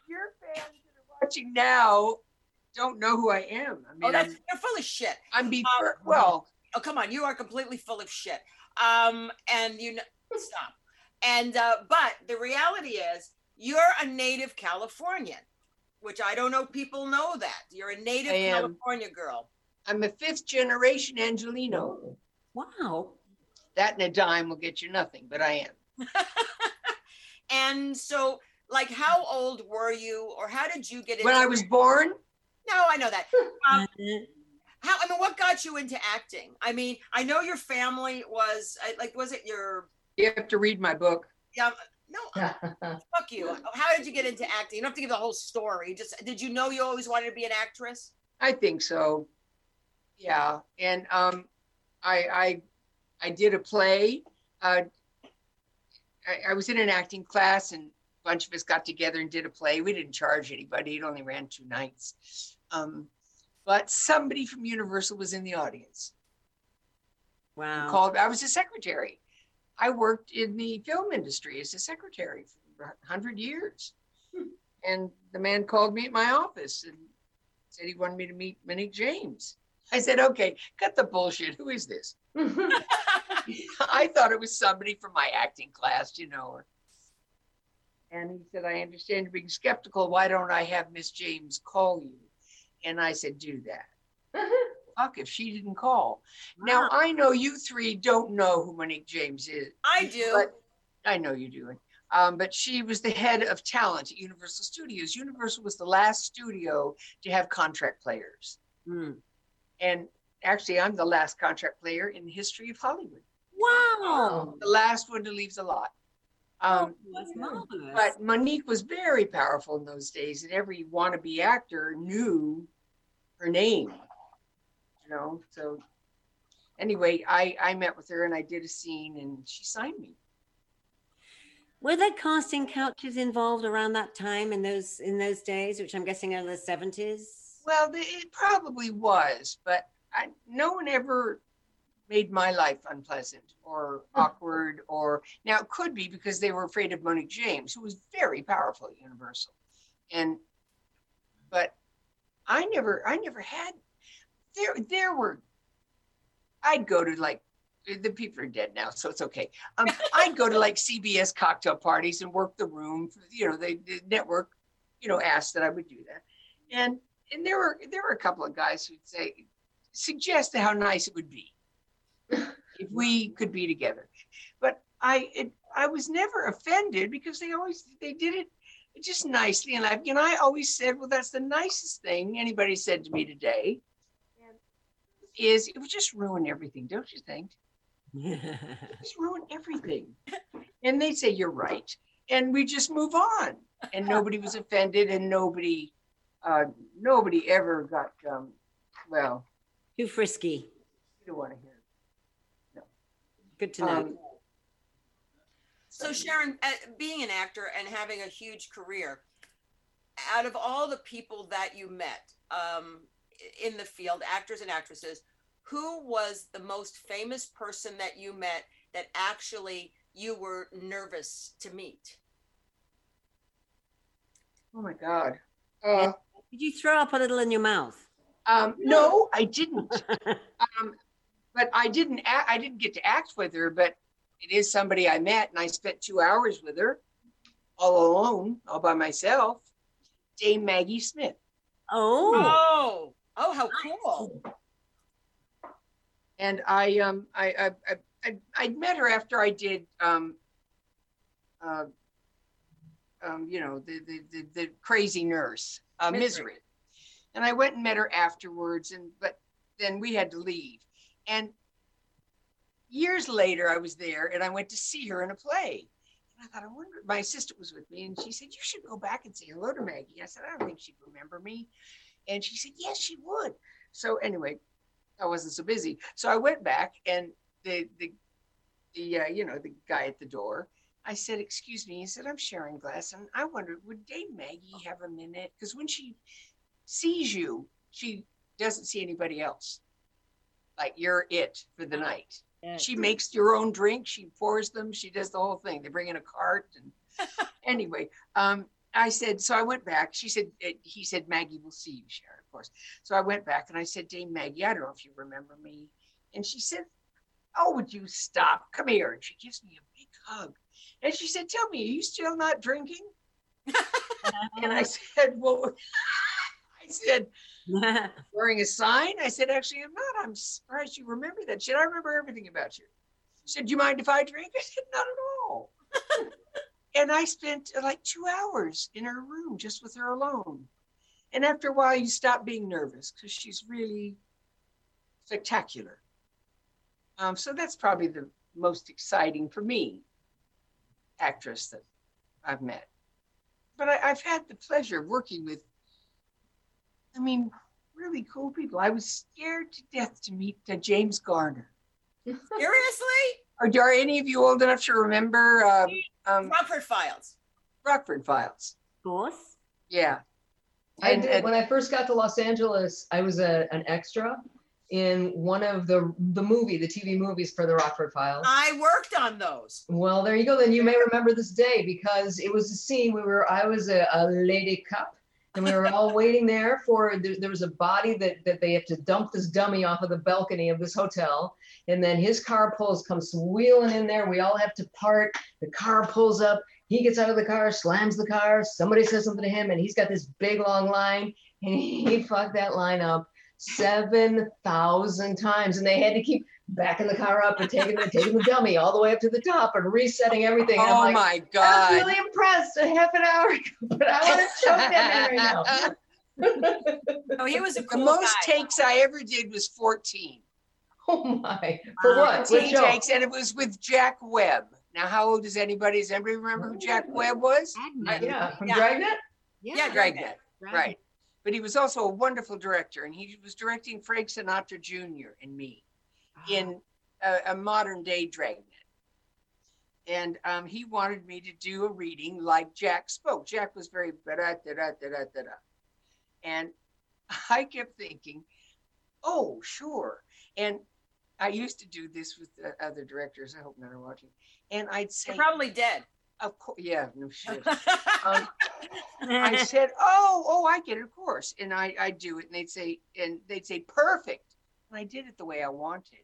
Your fans that are watching now don't know who I am. I Oh, mean, that's I'm, you're full of shit. I'm be Um, well. Oh, come on, you are completely full of shit. Um, and you know, stop. And uh, but the reality is, you're a native Californian, which I don't know. People know that you're a native California girl. I'm a fifth generation Angelino. wow. That and a dime will get you nothing, but I am. And so, like, how old were you, or how did you get? When I was born, no, I know that. Um, Uh, how I mean, what got you into acting? I mean, I know your family was like, was it your you have to read my book. yeah? No, fuck you. How did you get into acting? You don't have to give the whole story. Just did you know you always wanted to be an actress? I think so. Yeah, and um, I I I did a play. Uh, I, I was in an acting class, and a bunch of us got together and did a play. We didn't charge anybody; it only ran two nights. Um, but somebody from Universal was in the audience. wow. Called. I was a secretary. I worked in the film industry as a secretary for a hundred years, and the man called me at my office and said he wanted me to meet Minnie James. I said, okay, cut the bullshit. Who is this? I thought it was somebody from my acting class, you know. And he said, I understand you're being skeptical. Why don't I have Miss James call you? And I said, do that. Fuck if she didn't call. Now I know you three don't know who Monique James is. I do. But I know you do. Um, but she was the head of talent at Universal Studios. Universal was the last studio to have contract players. Hmm. And actually, I'm the last contract player in the history of Hollywood. Wow. The last one to leave the lot. Um, Oh, that's marvelous. but Monique was very powerful in those days, and every wannabe actor knew her name. You know, so anyway, I I met with her and I did a scene, and she signed me. Were there casting couches involved around that time in those in those days, which I'm guessing are the 70s? Well, it probably was, but I, no one ever made my life unpleasant or awkward or now it could be because they were afraid of Monique James, who was very powerful at Universal. And but I never I never had there there were I'd go to like the people are dead now, so it's okay. Um, I'd go to like CBS cocktail parties and work the room. For, you know, they, the network, you know, asked that I would do that, and and there were there were a couple of guys who'd say, suggest how nice it would be if we could be together. But I it, I was never offended because they always they did it just nicely and I you know I always said, well, that's the nicest thing anybody said to me today. Is it would just ruin everything, don't you think? just ruin everything. And they say you're right, and we just move on. And nobody was offended, and nobody, uh, nobody ever got um, well. Too frisky. You don't want to hear. Good to know. Um, So Sharon, uh, being an actor and having a huge career, out of all the people that you met um, in the field, actors and actresses, who was the most famous person that you met that actually you were nervous to meet? Oh my God. Uh, Did you throw up a little in your mouth? um, no, I didn't. um, but I didn't. Act, I didn't get to act with her. But it is somebody I met, and I spent two hours with her, all alone, all by myself. Dame Maggie Smith. Oh, Oh, oh, how cool! and I um I I I, I I'd met her after I did um uh, um you know the the the, the crazy nurse uh, Misery. misery. and I went and met her afterwards and but then we had to leave and years later I was there and I went to see her in a play and I thought I wonder my assistant was with me and she said you should go back and say hello to Maggie I said I don't think she'd remember me and she said yes she would so anyway I wasn't so busy. So I went back and the the the uh, you know the guy at the door. I said, "Excuse me." He said, "I'm Sharon Gless, and I wondered would Dame Maggie have a minute? Because when she sees you, she doesn't see anybody else. Like you're it for the night. She makes your own drink. She pours them. She does the whole thing. They bring in a cart and anyway, um, I said, so I went back. She said, uh, he said, Maggie will see you, Sharon, of course. So I went back and I said, Dame Maggie, I don't know if you remember me. And she said, Oh, would you stop? Come here. And she gives me a big hug. And she said, Tell me, are you still not drinking? And I said, Well, I said, wearing a sign. I said, Actually, I'm not. I'm surprised you remember that. She said, I remember everything about you. She said, Do you mind if I drink? I said, Not at all. and I spent uh, like two hours in her room just with her alone. And after a while, you stop being nervous because she's really spectacular. Um, so that's probably the most exciting for me actress that I've met. But I, I've had the pleasure of working with, I mean, really cool people. I was scared to death to meet uh, James Garner. Seriously? Are, are any of you old enough to remember um, um, Rockford Files. Rockford Files? of course. Yeah. I And- did and- when I first got to Los Angeles. I was a, an extra in one of the the movie, the TV movies for the Rockford Files. I worked on those. Well, there you go. Then you may remember this day because it was a scene. We were, I was a, a lady cup, and we were all waiting there for. There, there was a body that that they have to dump this dummy off of the balcony of this hotel, and then his car pulls, comes wheeling in there. We all have to part. The car pulls up. He gets out of the car, slams the car. Somebody says something to him, and he's got this big long line, and he fucked that line up seven thousand times, and they had to keep backing the car up and taking the taking the dummy all the way up to the top and resetting everything. And Oh like, my god! I was really impressed a half an hour ago, but I want to choke that man right now. Oh, he was a The most guy. takes I ever did was 14. Oh my! For what? What 14 show? takes, and it was with Jack Webb. Now, how old is anybody? Does anybody remember who Jack Webb was? Agnes. Uh, yeah, from Yeah. Dragnet. Yeah, Dragnet. Dragnet. Right. But he was also a wonderful director, and he was directing Frank Sinatra Jr. and me in a, a modern day Dragnet. And um, he wanted me to do a reading like Jack spoke. Jack was very da da da da da da. And I kept thinking, oh, sure. And I used to do this with the other directors. I hope none are watching. And I'd say, You're probably dead. of course, yeah, no shit. Um, I said, "Oh, oh, I get it, of course." And I, I do it, and they'd say, and they'd say, "Perfect," and I did it the way I wanted.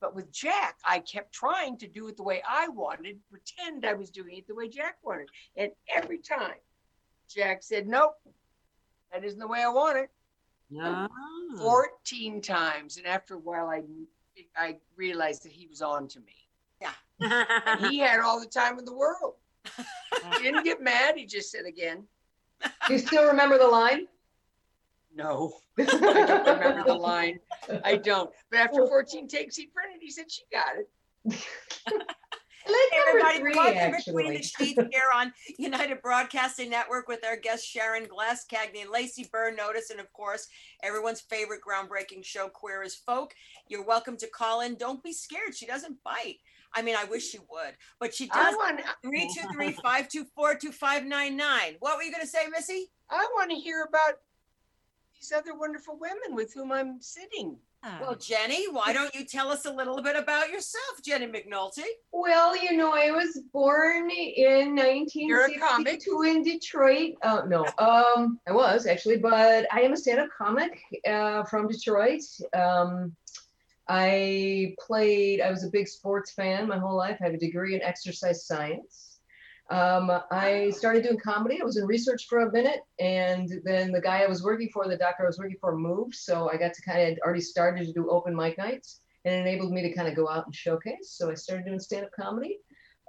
But with Jack, I kept trying to do it the way I wanted, pretend I was doing it the way Jack wanted, and every time, Jack said, "Nope, that isn't the way I want it." Ah. 14 times, and after a while, I, I realized that he was on to me. And he had all the time in the world. He didn't get mad. He just said again, Do you still remember the line? "No." I don't remember the line. I don't. But after 14 takes, he printed. He said she got it. I like Everybody, three, welcome between the sheets here on United Broadcasting Network with our guest Sharon Gless, Cagney, and Lacey Burn Notice, and of course, everyone's favorite groundbreaking show, Queer as Folk. You're welcome to call in. Don't be scared. She doesn't bite. I mean, I wish she would, but she I does. want. 323-524-2599. What were you going to say, Missy? I want to hear about these other wonderful women with whom I'm sitting. Well, Jenny, why don't you tell us a little bit about yourself, Jenny McNulty? Well, you know, I was born in You're a comic. 1962 in Detroit. Uh, no, um, I was actually, but I am a stand-up comic uh, from Detroit. Um, I played. I was a big sports fan my whole life. I have a degree in exercise science. Um, I started doing comedy. I was in research for a minute, and then the guy I was working for, the doctor I was working for, moved. So I got to kind of already started to do open mic nights, and it enabled me to kind of go out and showcase. So I started doing stand-up comedy,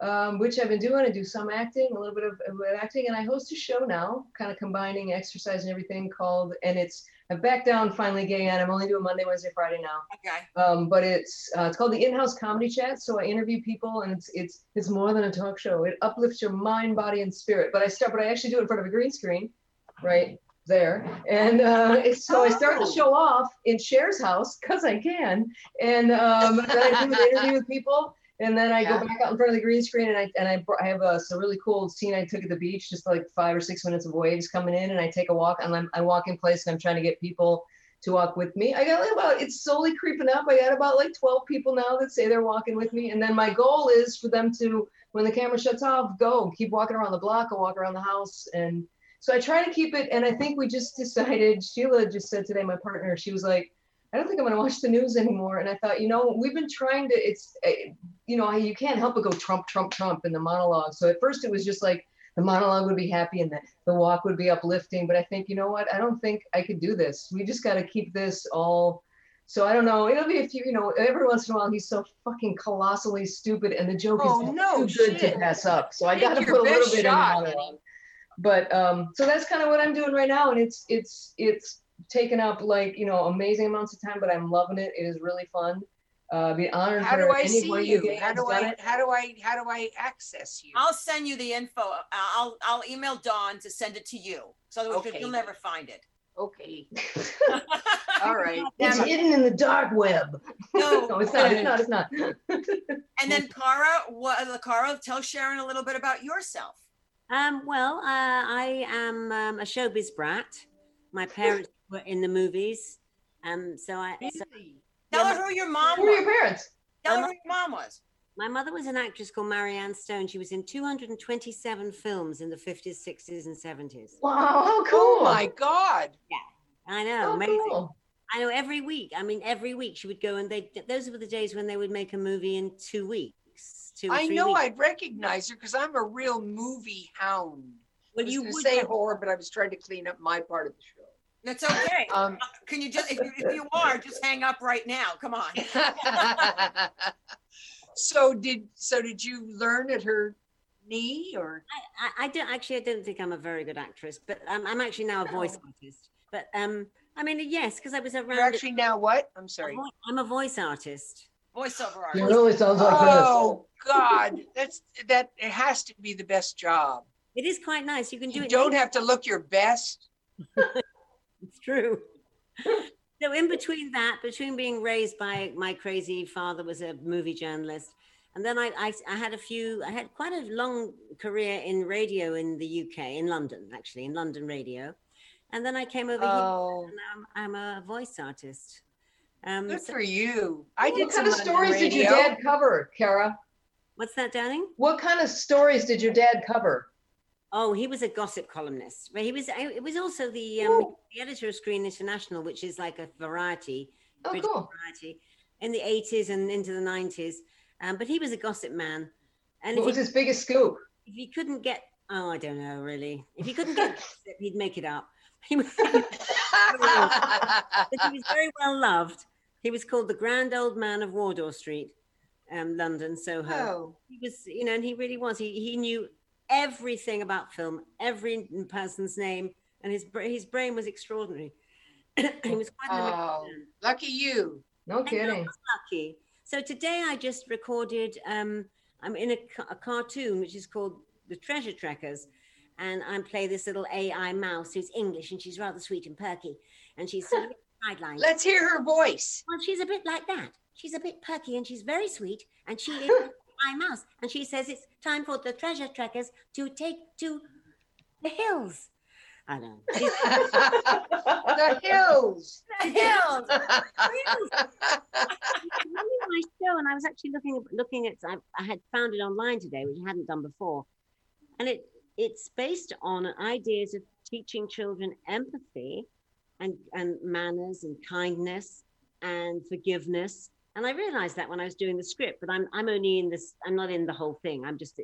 um, which I've been doing. I do some acting, a little bit of, of acting, and I host a show now, kind of combining exercise and everything called, and it's I'm back down finally gay on. I'm only doing Monday, Wednesday, Friday now. Okay. Um, but it's uh, it's called the in-house comedy chat. So I interview people, and it's it's it's more than a talk show. It uplifts your mind, body, and spirit. But I start, but I actually do it in front of a green screen, right there. And uh, it's, so I start the show off in Cher's house because I can, and um, then I do an interview with people. And then I Yeah. go back out in front of the green screen, and I and I, I have a, a really cool scene I took at the beach, just like five or six minutes of waves coming in, and I take a walk, and I'm, I walk in place, and I'm trying to get people to walk with me. I got like about it's slowly creeping up. I got about like 12 people now that say they're walking with me. And then my goal is for them to, when the camera shuts off, go keep walking around the block and walk around the house. And so I try to keep it. And I think we just decided, Sheila just said today, my partner, she was like, I don't think I'm going to watch the news anymore. And I thought, you know, we've been trying to, it's, eh, you know, you can't help but go Trump, Trump, Trump in the monologue. So at first it was just like, the monologue would be happy and the, the walk would be uplifting. But I think, you know what? I don't think I could do this. We just got to keep this all. So I don't know. It'll be a few, you know, every once in a while he's so fucking colossally stupid and the joke Oh, is no too good to pass up. So I got to put a little bit shot, in the monologue. But um, so that's kind of what I'm doing right now. And it's, it's, it's taken up like, you know, amazing amounts of time, but I'm loving it. It is really fun. Uh, be honored How for do I see anyone you? How do I, it. how do I, how do I access you? I'll send you the info. Uh, I'll I'll email Dawn to send it to you. So that Okay. you'll never find it. Okay, all right. It's Damn hidden in the dark web. No. No, it's not. It's not. It's not. And then Cara, what uh, Cara, tell Sharon a little bit about yourself. Um, well, uh, I am um, a showbiz brat. My parents were in the movies. Um, so I, so Really? Tell Yeah, her who your mom Who are your parents? Tell her who your mom was. my mother was an actress called Marianne Stone. She was in 227 films in the 50s, 60s, and 70s. Wow, how cool. Oh my God. Yeah, I know, How amazing. cool. I know every week. I mean, every week she would go and they. Those were the days when they would make a movie in two weeks. Two or I know weeks. I'd recognize her because I'm a real movie hound. Well, I was you gonna would say have- horror, but I was trying to clean up my part of the show. That's okay. Um, Can you just, if you, if you are, just hang up right now. Come on. so did so did you learn at her knee or I, I don't actually. I don't think I'm a very good actress, but I'm, I'm actually now a voice artist. But um, I mean, yes, because I was around. you're actually now what? I'm sorry. I'm a voice artist. Voiceover It artist. really sounds like Oh God, that's that. It has to be the best job. It is quite nice. You can do You it. don't have to look your best. It's true. so in between that, between being raised by my crazy father was a movie journalist, and then I, I I had a few. I had quite a long career in radio in the UK, in London actually, in London radio, and then I came over here. Oh, And I'm, I'm a voice artist. Um, Good so- for you. I did What kind of some stories did your dad cover, Cara? what's that, darling? What kind of stories did your dad cover? Oh, he was a gossip columnist. But he was. It was also the um, the editor of Screen International, which is like a variety, Oh, British cool. variety, in the eighties and into the nineties. Um, but he was a gossip man, and What was he, his biggest scoop? if he couldn't get, oh, I don't know really. If he couldn't get gossip, he'd make it up. He was, but he was very well loved. He was called the Grand Old Man of Wardour Street, um, London, Soho. oh, He was, you know, and he really was. He he knew everything about film, every person's name, and his his brain was extraordinary. he was quite oh, lucky you. No And kidding. was lucky. So today I just recorded. Um, I'm in a, a cartoon which is called The Treasure Trackers, and I play this little AI mouse who's English and she's rather sweet and perky, and she's sort sidelined. Let's hear her voice. Well, she's a bit like that. She's a bit perky and she's very sweet, and she is my mouse. And she says it's time for the treasure trackers to take to the hills. I know. She's the hills. The hills. really nice show, and I was actually looking looking at. I, I had found it online today, which I hadn't done before, and it it's based on ideas of teaching children empathy, and and manners and kindness and forgiveness. And I realized that when I was doing the script, but I'm I'm only in this. I'm not in the whole thing. I'm just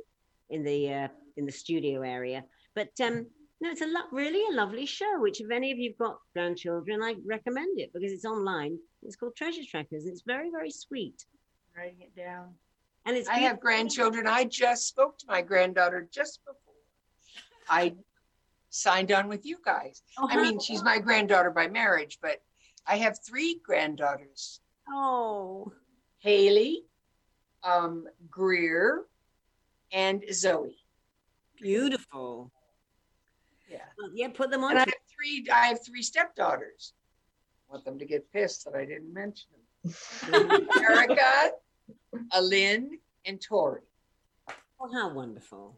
in the uh, in the studio area. But um, no, it's a lo- really a lovely show. Which, if any of you've got grandchildren, I recommend it because it's online. It's called Treasure Trackers. It's very very sweet, Writing it down. and it's. I have grandchildren. I just spoke to my granddaughter just before I signed on with you guys. Oh, I mean, she's my granddaughter by marriage, but I have three granddaughters Oh, Haley, um, Greer, and Zoe. beautiful. Yeah. Well, yeah, put them on. And I have three, I have three stepdaughters. Want them to get pissed that I didn't mention them. Erica, Alin, and Tori. Oh, how wonderful.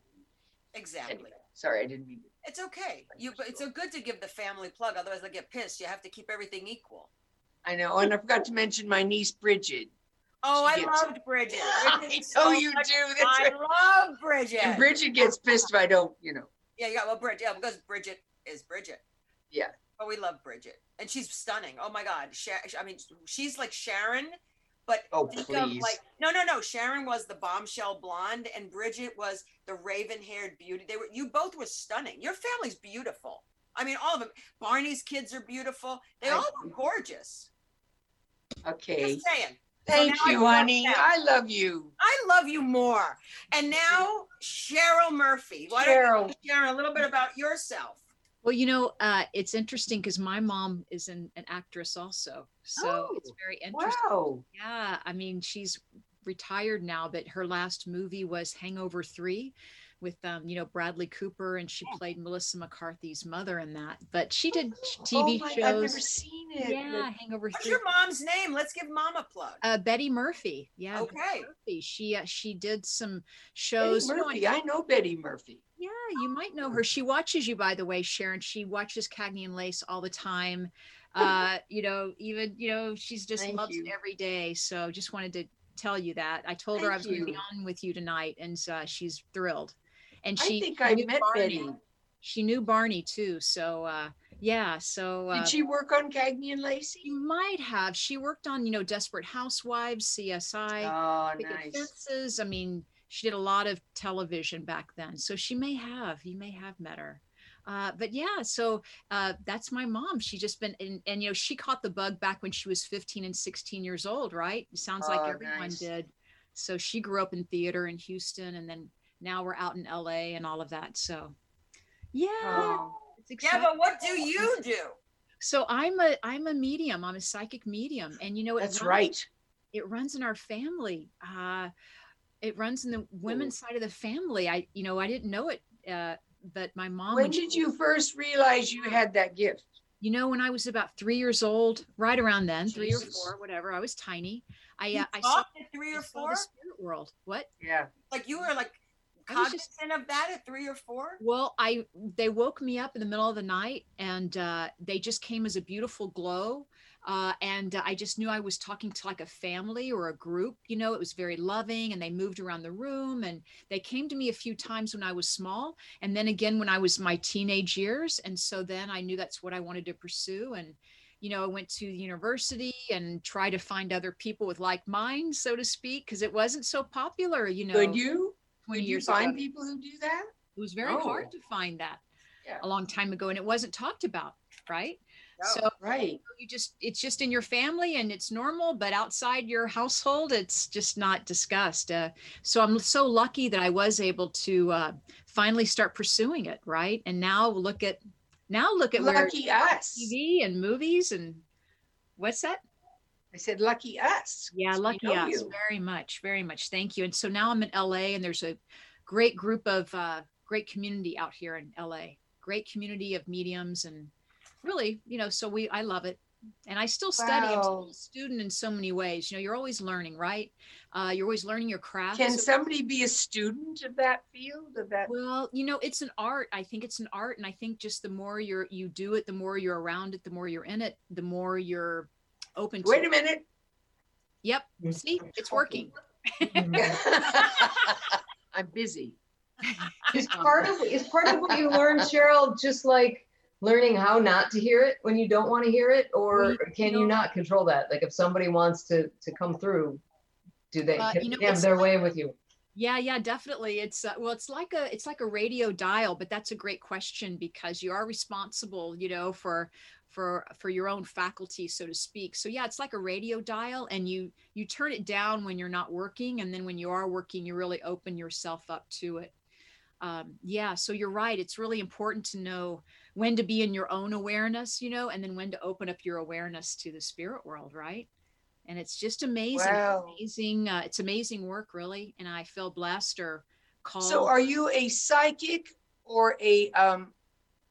Exactly. Anyway, sorry, I didn't mean to. It's okay. You, it's so good to give the family plug. Otherwise, they get pissed. You have to keep everything equal. I know, and I forgot to mention my niece Bridget. Oh, She I gets- loved Bridget. I know so you much- do. That's I right. love Bridget. And Bridget gets pissed if I don't, you know. Yeah, yeah. Well, Bridget. Yeah, because Bridget is Bridget. Yeah. But we love Bridget, and she's stunning. Oh my God, I mean, she's like Sharon, but Oh, think please. of like no, no, no. Sharon was the bombshell blonde, and Bridget was the raven-haired beauty. They were you both were stunning. Your family's beautiful. I mean, all of them. Barney's kids are beautiful. They I- all look gorgeous. Okay. Just saying. Thank now you, I honey. love. I love you. I love you more. And now Cheryl Murphy. Why don't Cheryl. you share a little bit about yourself? Well, you know, uh, it's interesting because my mom is an, an actress also. So it's Oh, very interesting. Wow. Yeah. I mean, she's retired now, but her last movie was Hangover 3 with, um, you know, Bradley Cooper, and she played Melissa McCarthy's mother in that. But she did TV oh my, shows. I've never seen it. yeah, Hangover What's 3. your mom's name? Let's give mom a plug. Uh, Betty Murphy. Yeah. Okay. Murphy. She uh, she did some shows. you on Murphy. I know Betty Murphy. Yeah, you might know her. She watches you, by the way, Sharon. She watches Cagney and Lace all the time. Uh, you know, even you know, she's just Thank loves it every day. So just wanted to tell you that. I told her I Thank was going to be on with you tonight, and uh, she's thrilled. And I she think I knew met Barney. Betty. She knew Barney too. So uh, yeah, so uh, Did she work on Cagney and Lacey? she might have. She worked on you know Desperate Housewives, CSI. Oh, nice. Fences. I mean, she did a lot of television back then, so she may have. You may have met her. Uh, but yeah, so uh, that's my mom. She just been and, and you know she caught the bug back when she was 15 and 16 years old, right? It sounds like Oh, everyone nice. did. So she grew up in theater in Houston, and then now we're out in LA and all of that. So yeah, Oh, it's Yeah, but what do you do? So I'm a I'm a medium. I'm a psychic medium, and you know it that's runs- right. it runs in our family. Uh, it runs in the women's side of the family. I, you know, I didn't know it, uh, but my mom. When did you first realize you had that gift? You know, when I was about three years old, right around then, three or four, whatever. I was tiny. I, You uh, I saw, talked at three I or saw four? the spirit world. What? Yeah. Like you were like I was just- cognizant of that at three or four? Well, I they woke me up in the middle of the night, and uh, they just came as a beautiful glow. Uh, and uh, I just knew I was talking to like a family or a group. You know, it was very loving, and they moved around the room, and they came to me a few times when I was small, and then again when I was my teenage years. And so then I knew that's what I wanted to pursue, and you know, I went to university and tried to find other people with like minds, so to speak, because it wasn't so popular. You know, Could you? 20 Could you years find ago. people who do that? It was very Oh. hard to find that Yeah. a long time ago, and it wasn't talked about, right? So Right. you just it's just in your family and it's normal, but outside your household, it's just not discussed. Uh, so I'm so lucky that I was able to uh, finally start pursuing it, right? And now look at now look at where Lucky us. TV and movies and what's that? I said, lucky us. Yeah, lucky us. you. Very much, very much. Thank you. And so now I'm in LA, and there's a great group of uh, great community out here in LA. Great community of mediums, and really, you know, so we I love it. And I still study. I'm still a student in so many ways. You know, you're always learning, right? Uh, you're always learning your craft. Can So- somebody be a student of that field, of that? well, you know, it's an art. I think it's an art, and I think just the more you're you do it, the more you're around it, the more you're in it, the more you're open to. Wait it. a minute. Yep. See, it's working. I'm busy. Is part of is part of what you learn, Cheryl, just like learning how not to hear it when you don't want to hear it, or can you you not control that? Like if somebody wants to to come through, do they Uh, you know, they have their like- way with you? Yeah, yeah, definitely. It's uh, well, it's like a it's like a radio dial, but that's a great question because you are responsible, you know, for for for your own faculty, so to speak. So yeah, it's like a radio dial, and you you turn it down when you're not working, and then when you are working, you really open yourself up to it. Um, yeah, so you're right. It's really important to know when to be in your own awareness, you know, and then when to open up your awareness to the spirit world, right? And it's just amazing Wow. amazing uh, it's amazing work really and i feel blessed or called So are you a psychic or a, um,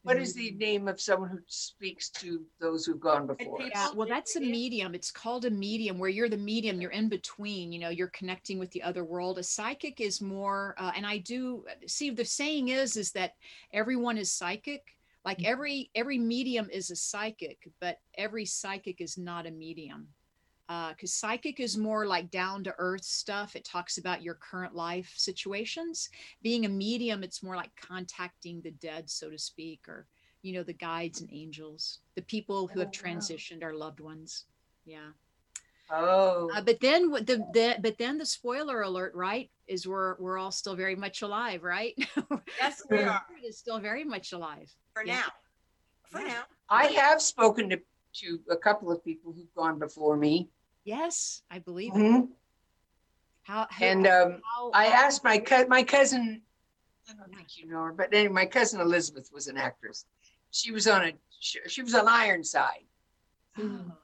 what is Mm-hmm. the name of someone who speaks to those who've gone before? yeah well that's a medium. It's called a medium where you're the medium you're in between you know you're connecting with the other world. A psychic is more uh, and i do see the saying is is that everyone is psychic. Like every every medium is a psychic but every psychic is not a medium because psychic is more like down to earth stuff. It talks about your current life situations. Being a medium, it's more like contacting the dead, so to speak, or you know, the guides and angels, the people who have Oh, transitioned, our loved ones. Yeah. Oh, Uh, but then the, the but then the spoiler alert, right, is we're we're all still very much alive, right? Yes, we are is still very much alive. for Yeah. now. For Yeah. now. I have spoken to, to a couple of people who've gone before me. Yes, I believe. Mhm. How, how And, um, how- I asked my cou- my cousin, I don't think you know her, but anyway, my cousin Elizabeth was an actress. She was on a she, she was on Ironside, Oh,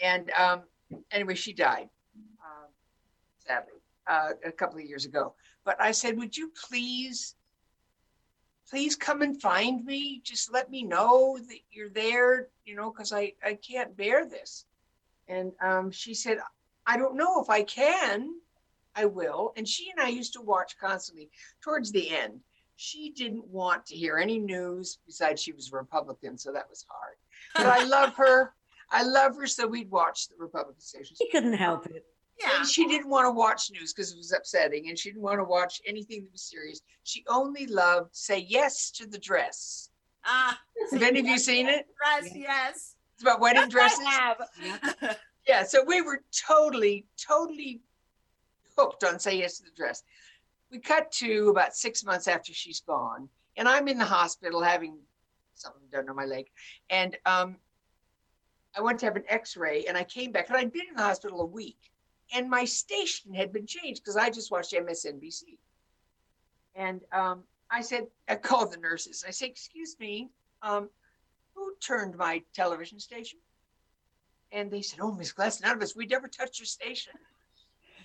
and um, anyway, she died um, sadly uh, a couple of years ago. But I said, would you please, please come and find me? Just let me know that you're there, you know, because I I can't bear this. And um, she said, I don't know if I can. I will. And she and I used to watch constantly. Towards the end, she didn't want to hear any news. Besides, she was a Republican, so that was hard. But I love her. I love her, so we'd watch the Republican stations. She couldn't help it. Yeah. And she didn't want to watch news because it was upsetting, and she didn't want to watch anything that was serious. She only loved "Say Yes to the Dress." Ah, Have any of you seen it? dress, yes. It's about wedding Yes, dresses. I have. Yeah, so we were totally, totally hooked on Say Yes to the Dress. We cut to about six months after she's gone, and I'm in the hospital having something done on my leg. And um, I went to have an x ray, and I came back, and I'd been in the hospital a week, and my station had been changed because I just watched MSNBC. And um, I said, I called the nurses. I said, Excuse me, um, who turned my television station? And they said, Oh, Miss Gless, none of us, we never touched your station.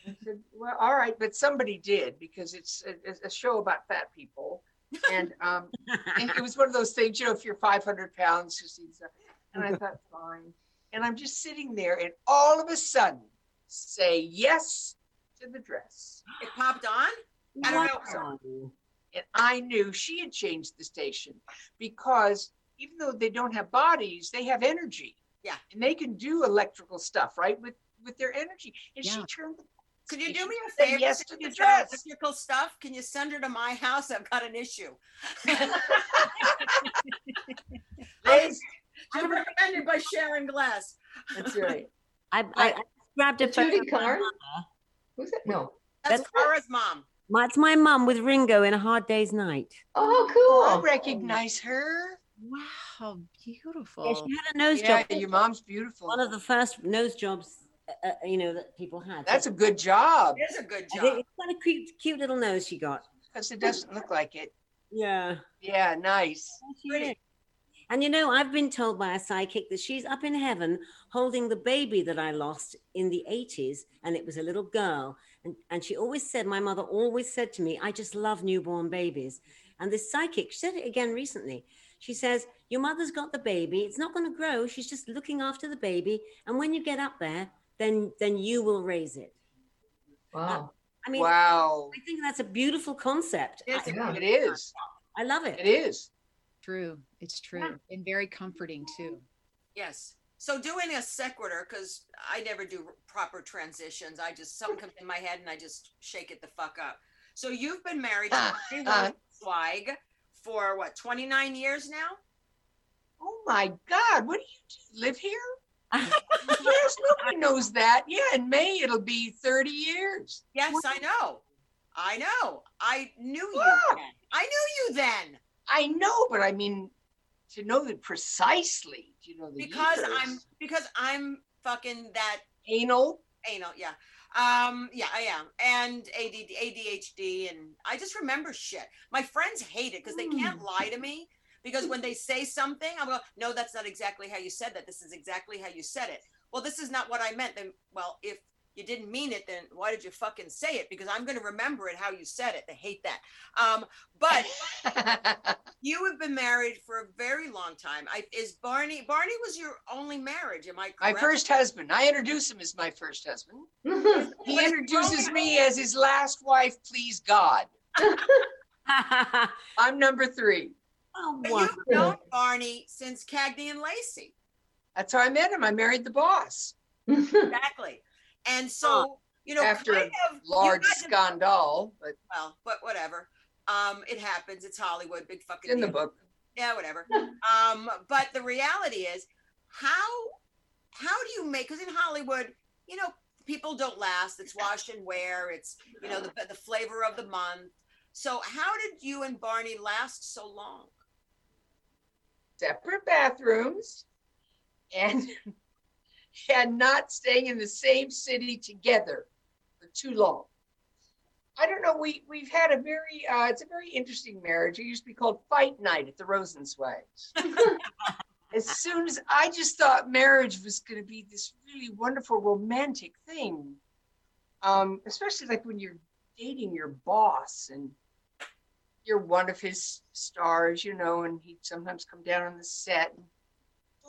I said, Well, all right, but somebody did because it's a, a show about fat people. And, um, and it was one of those things, you know, if you're 500 pounds, you see stuff. And I thought, fine. And I'm just sitting there, and all of a sudden, say yes to the dress. It popped on? I don't know. And I knew she had changed the station because even though they don't have bodies, they have energy. Yeah. And they can do electrical stuff, right? With with their energy. And she Yeah. turned the Could you do me a favor? yes Since to the dress. Electrical stuff. Can you send her to my house? I've got an issue. Ladies, I'm recommended by Sharon Gless. That's right. I, I, I grabbed a photo. Judy of Carr? Who's that? No. That's That's- Cara's mom. My- It's my mum with Ringo in A Hard Day's Night. Oh, Oh, I recognize her. Wow, beautiful. Yeah, she had a nose Yeah, job. your mom's beautiful. One of the first nose jobs, uh, uh, you know, that people had. That's a good job It is a good job. think it's quite a cute, cute little nose she got. because it doesn't look like it. Yeah. Yeah, nice. Pretty. And you know, I've been told by a psychic that she's up in heaven holding the baby that I lost in the 80s, and it was a little girl. And, and she always said, my mother always said to me, I just love newborn babies. And this psychic she said it again recently. She says, Your mother's got the baby. It's not going to grow. She's just looking after the baby. And when you get up there, then then you will raise it. Wow. I mean, Wow. I think that's a beautiful concept. It's I, a Yeah. It is. I love it. It is. True. It's true. Yeah. And very comforting too. Yes. So doing a sequitur, because I never do proper transitions. I just something comes in my head and I just shake it the fuck up. So you've been married to Mary ah. For what, 29 years now? Oh my God. What do you do? Live here? yes, nobody knows that. Yeah, in May it'll be 30 years. Yes, I know. I know. I knew you ah! then. I knew you then. I know, but I mean, to know that precisely, do you know the Because years? I'm because I'm fucking that anal. anal, yeah. Um, yeah, I am. And ADD, ADHD, and I just remember shit. My friends hate it because they can't lie to me. Because when they say something, I'm going, no, that's not exactly how you said that. This is exactly how you said it. Well, this is not what I meant. Then, well, if you didn't mean it, then why did you fucking say it? Because I'm going to remember it how you said it. They hate that. Um, but you have been married for a very long time. I, is Barney? Barney was your only marriage. Am I my first husband. I introduce him as my first husband. He introduces me as his last wife, please God. I'm number three. oh, But you've known Barney since Cagney and Lacey. That's how I met him. I married the boss. Exactly. And so, you know, After kind of Large scandal, but well, but whatever. Um, it happens. It's Hollywood, big fucking in the book. Yeah, whatever. Um, but the reality is, how how do you make? Because in Hollywood, you know, people don't last. It's wash and wear. It's you know the the flavor of the month. So how did you and Barney last so long? Separate bathrooms and and not staying in the same city together for too long. I don't know. We we've had a very uh, it's a very interesting marriage. It used to be called Fight Night at the Rosenzweigs. as soon as I just thought marriage was going to be this really wonderful romantic thing, um, especially like when you're dating your boss and you're one of his stars, you know, and he'd sometimes come down on the set. And,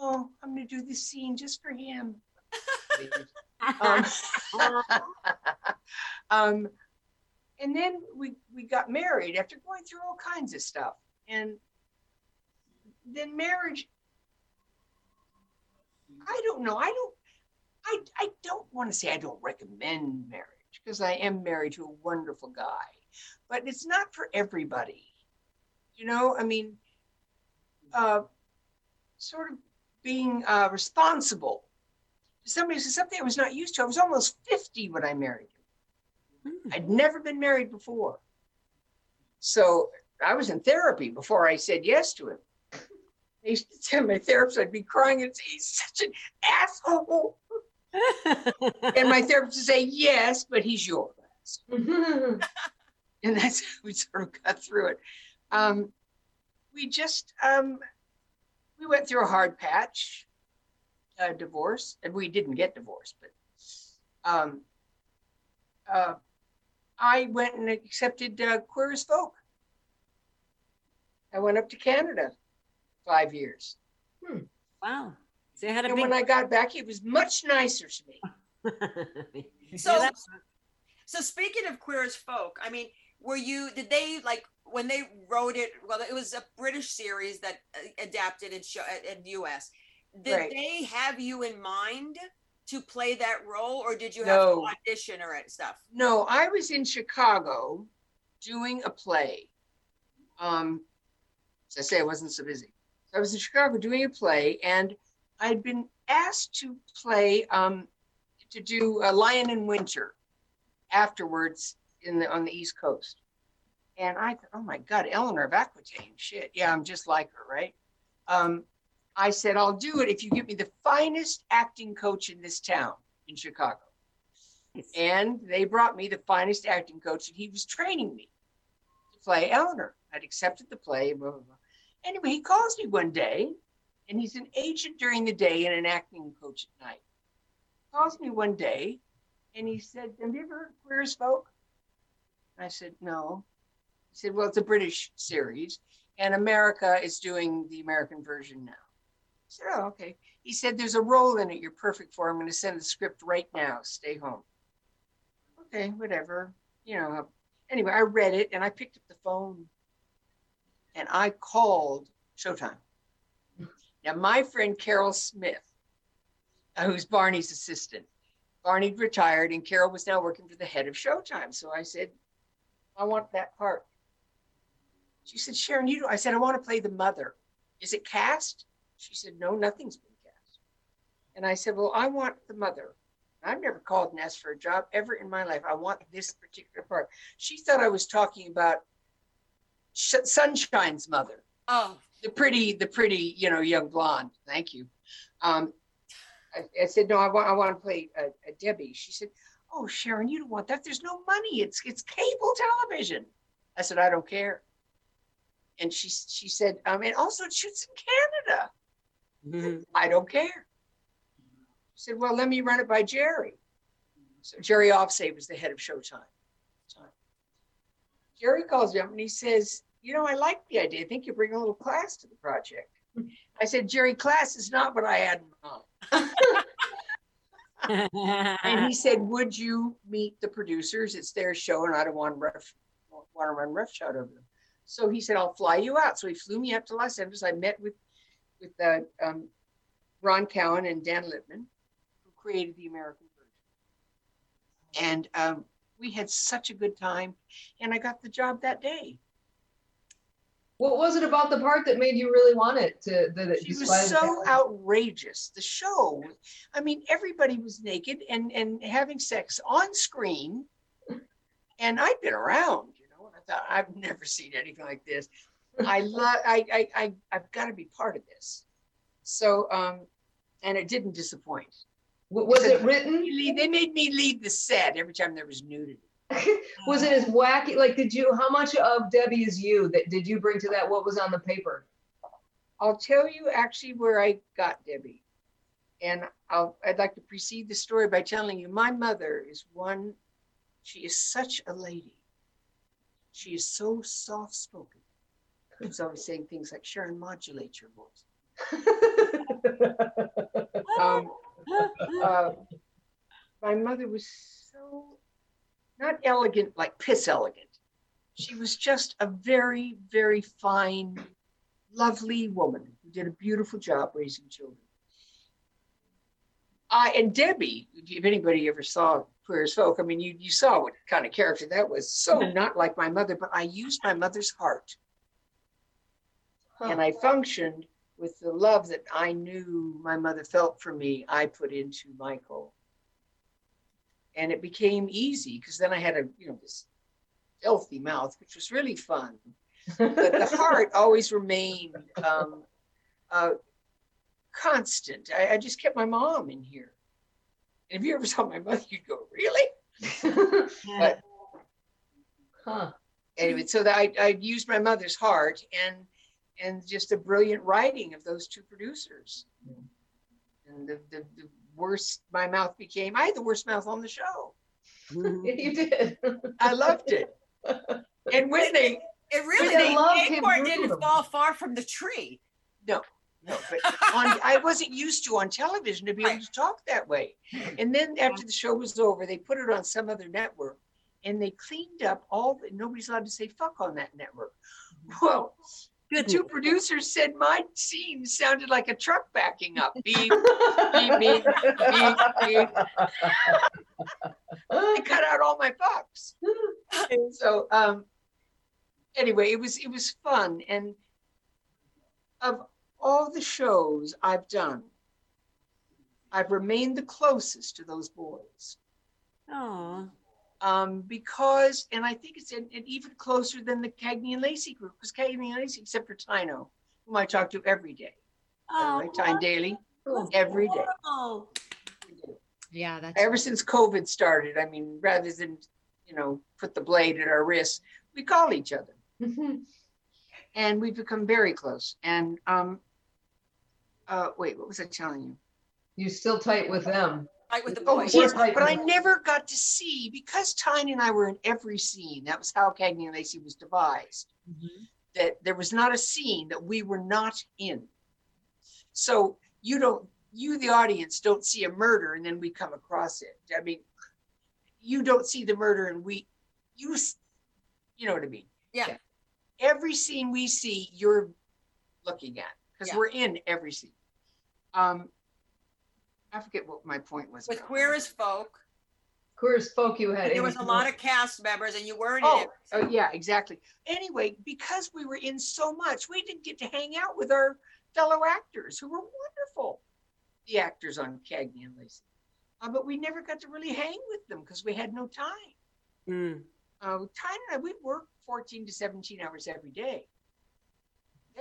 oh, I'm going to do this scene just for him. um, um, and then we we got married after going through all kinds of stuff, and then marriage. I don't know. I don't. I I don't want to say I don't recommend marriage because I am married to a wonderful guy, but it's not for everybody. You know, I mean, uh, sort of being uh, responsible. Somebody said something I was not used to. I was almost 50 when I married him. Hmm. I'd never been married before. So I was in therapy before I said yes to him. I used to tell my therapist I'd be crying and say, he's such an asshole. And my therapist would say, yes, but he's yours. And that's how we sort of got through it. Um, we just, um, we went through a hard patch, uh, divorce, and we didn't get divorced, but um, uh, I went and accepted uh, Queer as Folk. I went up to Canada five years. wow. So you had a And big. when I got back, it was much nicer to me. So- Yeah, So speaking of queer as folk, I mean, were you? Did they like when they wrote it? Well, it was a British series that uh, adapted in show in the U.S. did Right. they have you in mind to play that role, or did you have No. to audition or stuff? No, I was in Chicago doing a play. Um, as I say, I wasn't so busy. So I was in Chicago doing a play, and I'd been asked to play um, to do a Lion in Winter afterwards in the on the East Coast. And I thought, oh my God, Eleanor of Aquitaine, shit, yeah, I'm just like her, right? Um, I said, I'll do it if you give me the finest acting coach in this town in Chicago. And they brought me the finest acting coach, and he was training me to play Eleanor. I'd accepted the play, blah, blah, blah. Anyway, he calls me one day, and he's an agent during the day and an acting coach at night. Calls me one day, and he said, Have you ever heard Queer as Folk? I said, No. Said, Well, it's a British series, and America is doing the American version now. I said, Oh, okay. He said, There's a role in it you're perfect for. I'm going to send the script right now. Stay home. Okay, whatever. You know, anyway, I read it and I picked up the phone and I called Showtime. Now, my friend Carol Smith, uh, who's Barney's assistant, Barney retired and Carol was now working for the head of Showtime. So I said, I want that part. She said, Sharon, you do. I said, I want to play the mother. Is it cast? She said, No, nothing's been cast. And I said, Well, I want the mother. I've never called and asked for a job ever in my life. I want this particular part. She thought I was talking about Sh- Sunshine's mother, Oh, the pretty, the pretty, you know, young blonde. Thank you. Um, I, I said, no, I want, I want to play a, a Debbie. She said, oh, Sharon, you don't want that. There's no money. It's, it's cable television. I said, I don't care. And she, she said, um, and also it shoots in Canada. Mhm. I don't care. She said, well, let me run it by Jerry. So Jerry Offsay was the head of Showtime. at the time. Jerry calls me up and he says, you know, I like the idea. I think you bring a little class to the project. I said, Jerry, class is not what I had in mind. And he said, would you meet the producers? It's their show and I don't want to rough, want to run roughshod over them. So he said, I'll fly you out. So he flew me up to Los Angeles. I met with, with uh, um, Ron Cowen and Dan Lipman, who created the American version. And um, we had such a good time and I got the job that day. What was it about the part that made you really want it to, that it She was so outrageous. The show, I mean, everybody was naked and and having sex on screen. And I'd been around, thought I've never seen anything like this. I love. I I I I've got to be part of this. So um, and it didn't disappoint. Was it written? They made me leave the set every time there was nudity. Was it as wacky? Like, did you, how much of Debbie is you that did you bring to that? What was on the paper? I'll tell you actually where I got Debbie. And I'll, I'd like to precede the story by telling you my mother is one, she is such a lady. She is so soft spoken. She's always saying things like, Sharon, modulate your voice. Um, uh, my mother was so not elegant, like piss elegant. She was just a very, very fine, lovely woman who did a beautiful job raising children. I and Debbie, if anybody ever saw Queer as Folk, I mean, you you saw what kind of character that was. So not like my mother, but I used my mother's heart, and I functioned with the love that I knew my mother felt for me. I put into Michael, and it became easy because then I had a you know this healthy mouth, which was really fun. But the heart always remained um, uh, constant. I, I just kept my mom in here. And if you ever saw my mother, you'd go, really? But Huh. anyway, so that I, I used my mother's heart and and just a brilliant writing of those two producers. And the, the, the worst my mouth became, I had the worst mouth on the show. Mm-hmm. You did. I loved it. And when they it really I love the acorn didn't fall far from the tree. No, no, but on, I wasn't used to on television to be able to talk that way. And then after the show was over, they put it on some other network and they cleaned up all, the, nobody's allowed to say fuck on that network. Well, The two producers said my scene sounded like a truck backing up. Beep, beep, beep, beep, beep. I cut out all my pups. And so, um, anyway, it was, it was fun. And of all the shows I've done, I've remained the closest to those boys. Oh, Um, because, and I think it's an, an even closer than the Cagney and Lacey group, because Cagney and Lacey, except for Tino, whom I talk to every day, by oh, the way, Tyne Daly, every day. Oh, Yeah, that's Ever since COVID started, I mean, rather than, you know, put the blade at our wrists, we call each other and we've become very close. And, um, uh, wait, what was I telling you? You're still tight with them. Right with the Oh, boys. yes, but I never got to see, because Tyne and I were in every scene, that was how Cagney and Lacey was devised. that there was not a scene that we were not in. So you don't, you, the audience, don't see a murder and then we come across it. I mean, you don't see the murder and we, you, s- you know what I mean? Yeah. Every scene we see, you're looking at because Yeah. we're in every scene. Um, I forget what my point was. With now. Queer as Folk, Queer as folk you had. there was a lot of cast members and you weren't in Oh, it. oh, yeah, exactly. Anyway, because we were in so much, we didn't get to hang out with our fellow actors who were wonderful. The actors on Cagney and Lacey. Uh, but we never got to really hang with them because we had no time. mm. Uh, Tyne and I, we worked 14 to 17 hours every day.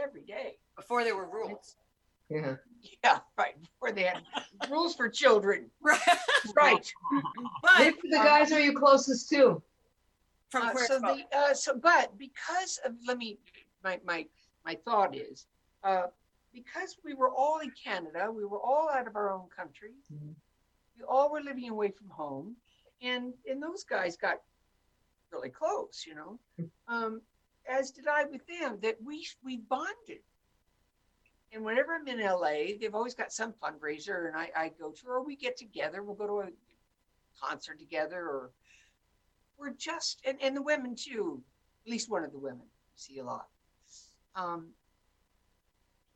Every day. before there were rules. Yeah. Yeah, right. Before they had rules for children. Right. Right. But Which of the guys are you closest to? from Uh, so the, uh, so, but because of, let me, my, my, my thought is, uh, because we were all in Canada, we were all out of our own country. Mhm. We all were living away from home and, and those guys got really close, you know? Um, as did I with them, that we, we bonded. And whenever I'm in LA, they've always got some fundraiser and I, I go to, or we get together, we'll go to a concert together or we're just, and, and the women too, at least one of the women, see a lot. Um,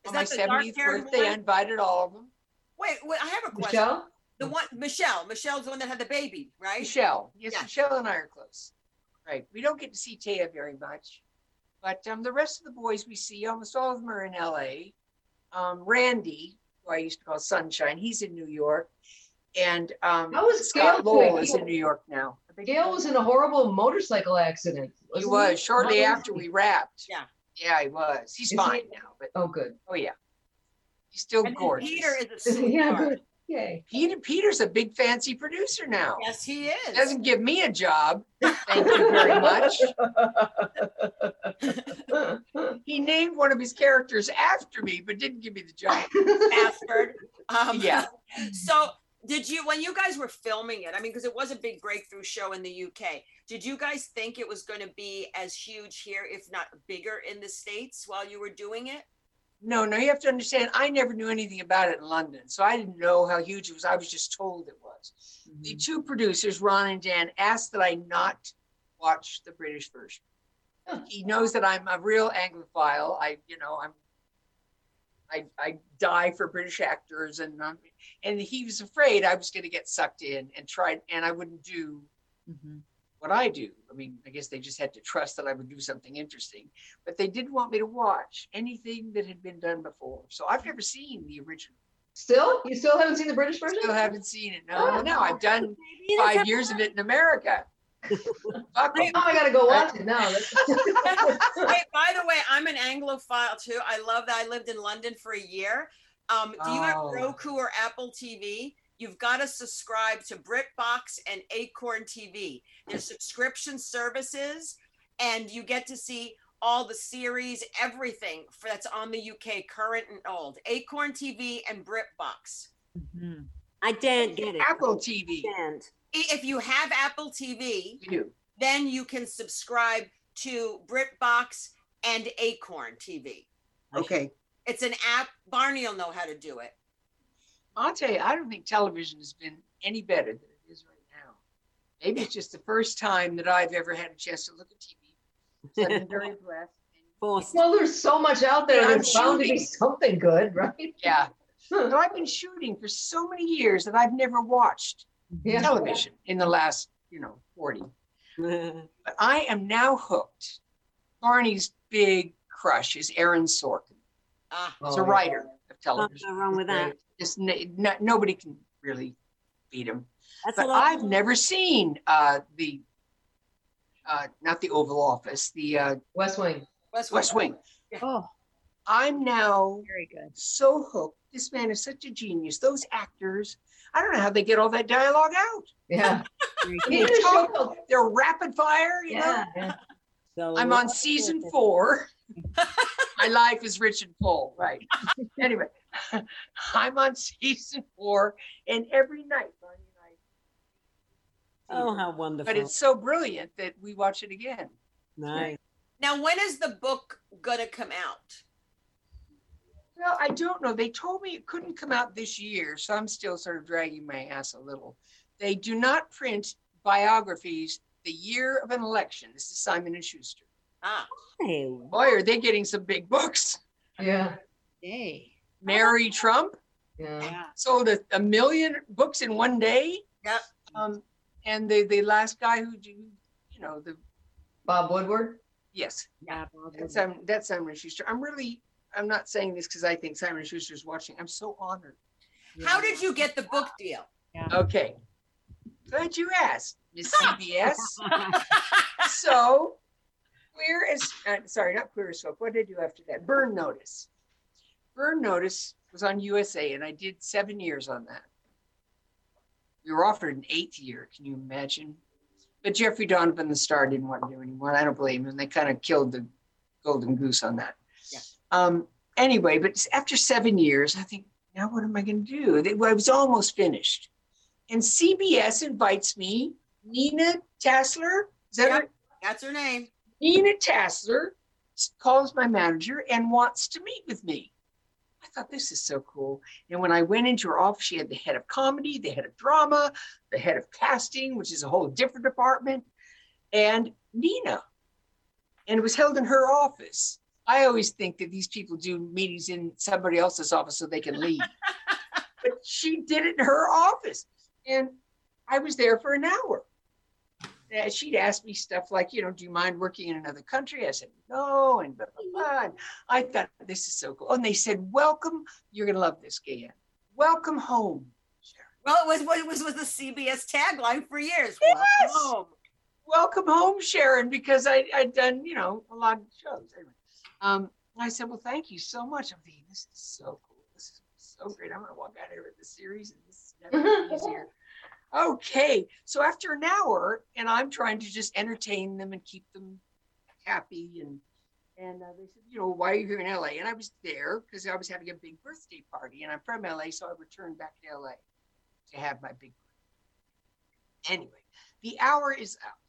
Is on my that the dark seventieth haired birthday, I woman? invited all of them. Wait, wait, I have a question. Michelle? The one, Michelle, Michelle's the one that had the baby, right? Michelle, yes, Yeah. Michelle and I are close. Right, we don't get to see Thea very much, but um, the rest of the boys we see, almost all of them are in LA. Um, Randy, who I used to call Sunshine, he's in New York, and um, How was Scott Gale Lowell is in New York now. I think Gale was in a horrible motorcycle accident. He wasn't was shortly How after we wrapped. Yeah. Yeah, he was. He's Is he- fine now, but Oh, good. oh yeah, he's still And gorgeous. Peter is a yeah, good. Yay. Peter Peter's a big fancy producer now. Yes, he is. Doesn't give me a job. Thank you very much. He named one of his characters after me, but didn't give me the job. Bastard. Um, Yeah. So did you, when you guys were filming it, I mean, because it was a big breakthrough show in the UK, did you guys think it was going to be as huge here, if not bigger in the States while you were doing it? No, no, you have to understand, I never knew anything about it in London, so I didn't know how huge it was. I was just told it was. The two producers, Ron and Dan, asked that I not watch the British version. He knows that I'm a real Anglophile. I, you know, I'm, I, I die for British actors, and um, and he was afraid I was going to get sucked in and tried, and I wouldn't do what I do. I mean, I guess they just had to trust that I would do something interesting, but they didn't want me to watch anything that had been done before. So I've never seen the original. Still? You still haven't seen the British version? Still haven't seen it. No, no, I've done five years of it in America. Fuck 'em. Oh, I gotta go watch it now. That's- Wait, by the way, I'm an Anglophile too. I love that I lived in London for a year. Um, do you have Oh. Roku or Apple TV? You've got to subscribe to BritBox and Acorn TV. They're subscription services, and you get to see all the series, everything for, that's on the UK, current and old. Acorn TV and BritBox. Mm-hmm. I daren't get it. Apple TV. If you have Apple TV, You then you can subscribe to BritBox and Acorn TV. Okay. It's an app. Barney will know how to do it. I'll tell you, I don't think television has been any better than it is right now. Maybe it's just the first time that I've ever had a chance to look at TV. So I've been very blessed. Forced. Well, there's so much out there. Yeah, I'm There's bound to be something good, right? Yeah. Huh. So I've been shooting for so many years that I've never watched Yeah. television in the last, you know, 40. But I am now hooked. Barney's big crush is Aaron Sorkin. Ah, He's Oh, a yeah. writer of Can't television. go wrong with that. Just n- n- nobody can really beat him. That's But. I've never seen uh, the, uh, not the Oval Office, the uh, West Wing. West West Wing. Oh, I'm now very good. so hooked. This man is such a genius. Those actors, I don't know how they get all that dialogue out. Yeah. Very He good. did a show called- They're rapid fire, you know? Yeah. So I'm on season four. My life is rich and full, right? anyway, I'm on season four, and every night, Barney and I. Oh, how wonderful. But it's so brilliant that we watch it again. nice. Now, when is the book gonna come out? Well, I don't know. They told me it couldn't come out this year, so I'm still sort of dragging my ass a little. They do not print biographies the year of an election. This is Simon and Schuster. Ah, Hey, Boy, are they getting some big books. Yeah. Yay. Mary Trump Yeah. Yeah. sold a, a million books in one day. Yep. Um, and the the last guy who do, you know, the Bob Woodward. yes, Yeah. Bob that's Woodward. um, that's Simon Schuster. I'm really, I'm not saying this because I think Simon Schuster is watching. I'm so honored. how did you get the book deal? Yeah. Okay, glad you asked, Miss CBS. so, queer as uh, sorry, not queer as folk. What did I do after that? Burn Notice. Burn Notice was on USA, and I did seven years on that. We were offered an eighth year. Can you imagine? But Jeffrey Donovan, the star, didn't want to do anymore. I don't blame him. They kind of killed the golden goose on that. Yeah. Um. Anyway, but after seven years, I think now what am I going to do? I was almost finished, and CBS invites me. Nina Tassler, is that Yep. her? That's her name. Nina Tassler calls my manager and wants to meet with me. Thought this is so cool. And when I went into her office, she had the head of comedy, the head of drama, the head of casting, which is a whole different department, and Nina. And it was held in her office. I always think that these people do meetings in somebody else's office so they can leave. but she did it in her office. And I was there for an hour she'd ask me stuff like, you know, do you mind working in another country? I said, no, and blah, blah, blah. And I thought, this is so cool. And they said, welcome, you're going to love this, Gayanne. Welcome home. Sharon. Well, it was what it was was the CBS tagline for years. Yes. Welcome home. Welcome home, Sharon, because I, I'd done, you know, a lot of shows. Anyway, um, I said, well, thank you so much. I'm thinking, this is so cool. This is so great. I'm going to walk out of here with the series and this is never easier. Okay, so after an hour, and I'm trying to just entertain them and keep them happy, and and uh, they said, you know, why are you here in LA? And I was there because I was having a big birthday party, and I'm from LA, so I returned back to LA to have my big. Birthday. Anyway, the hour is up,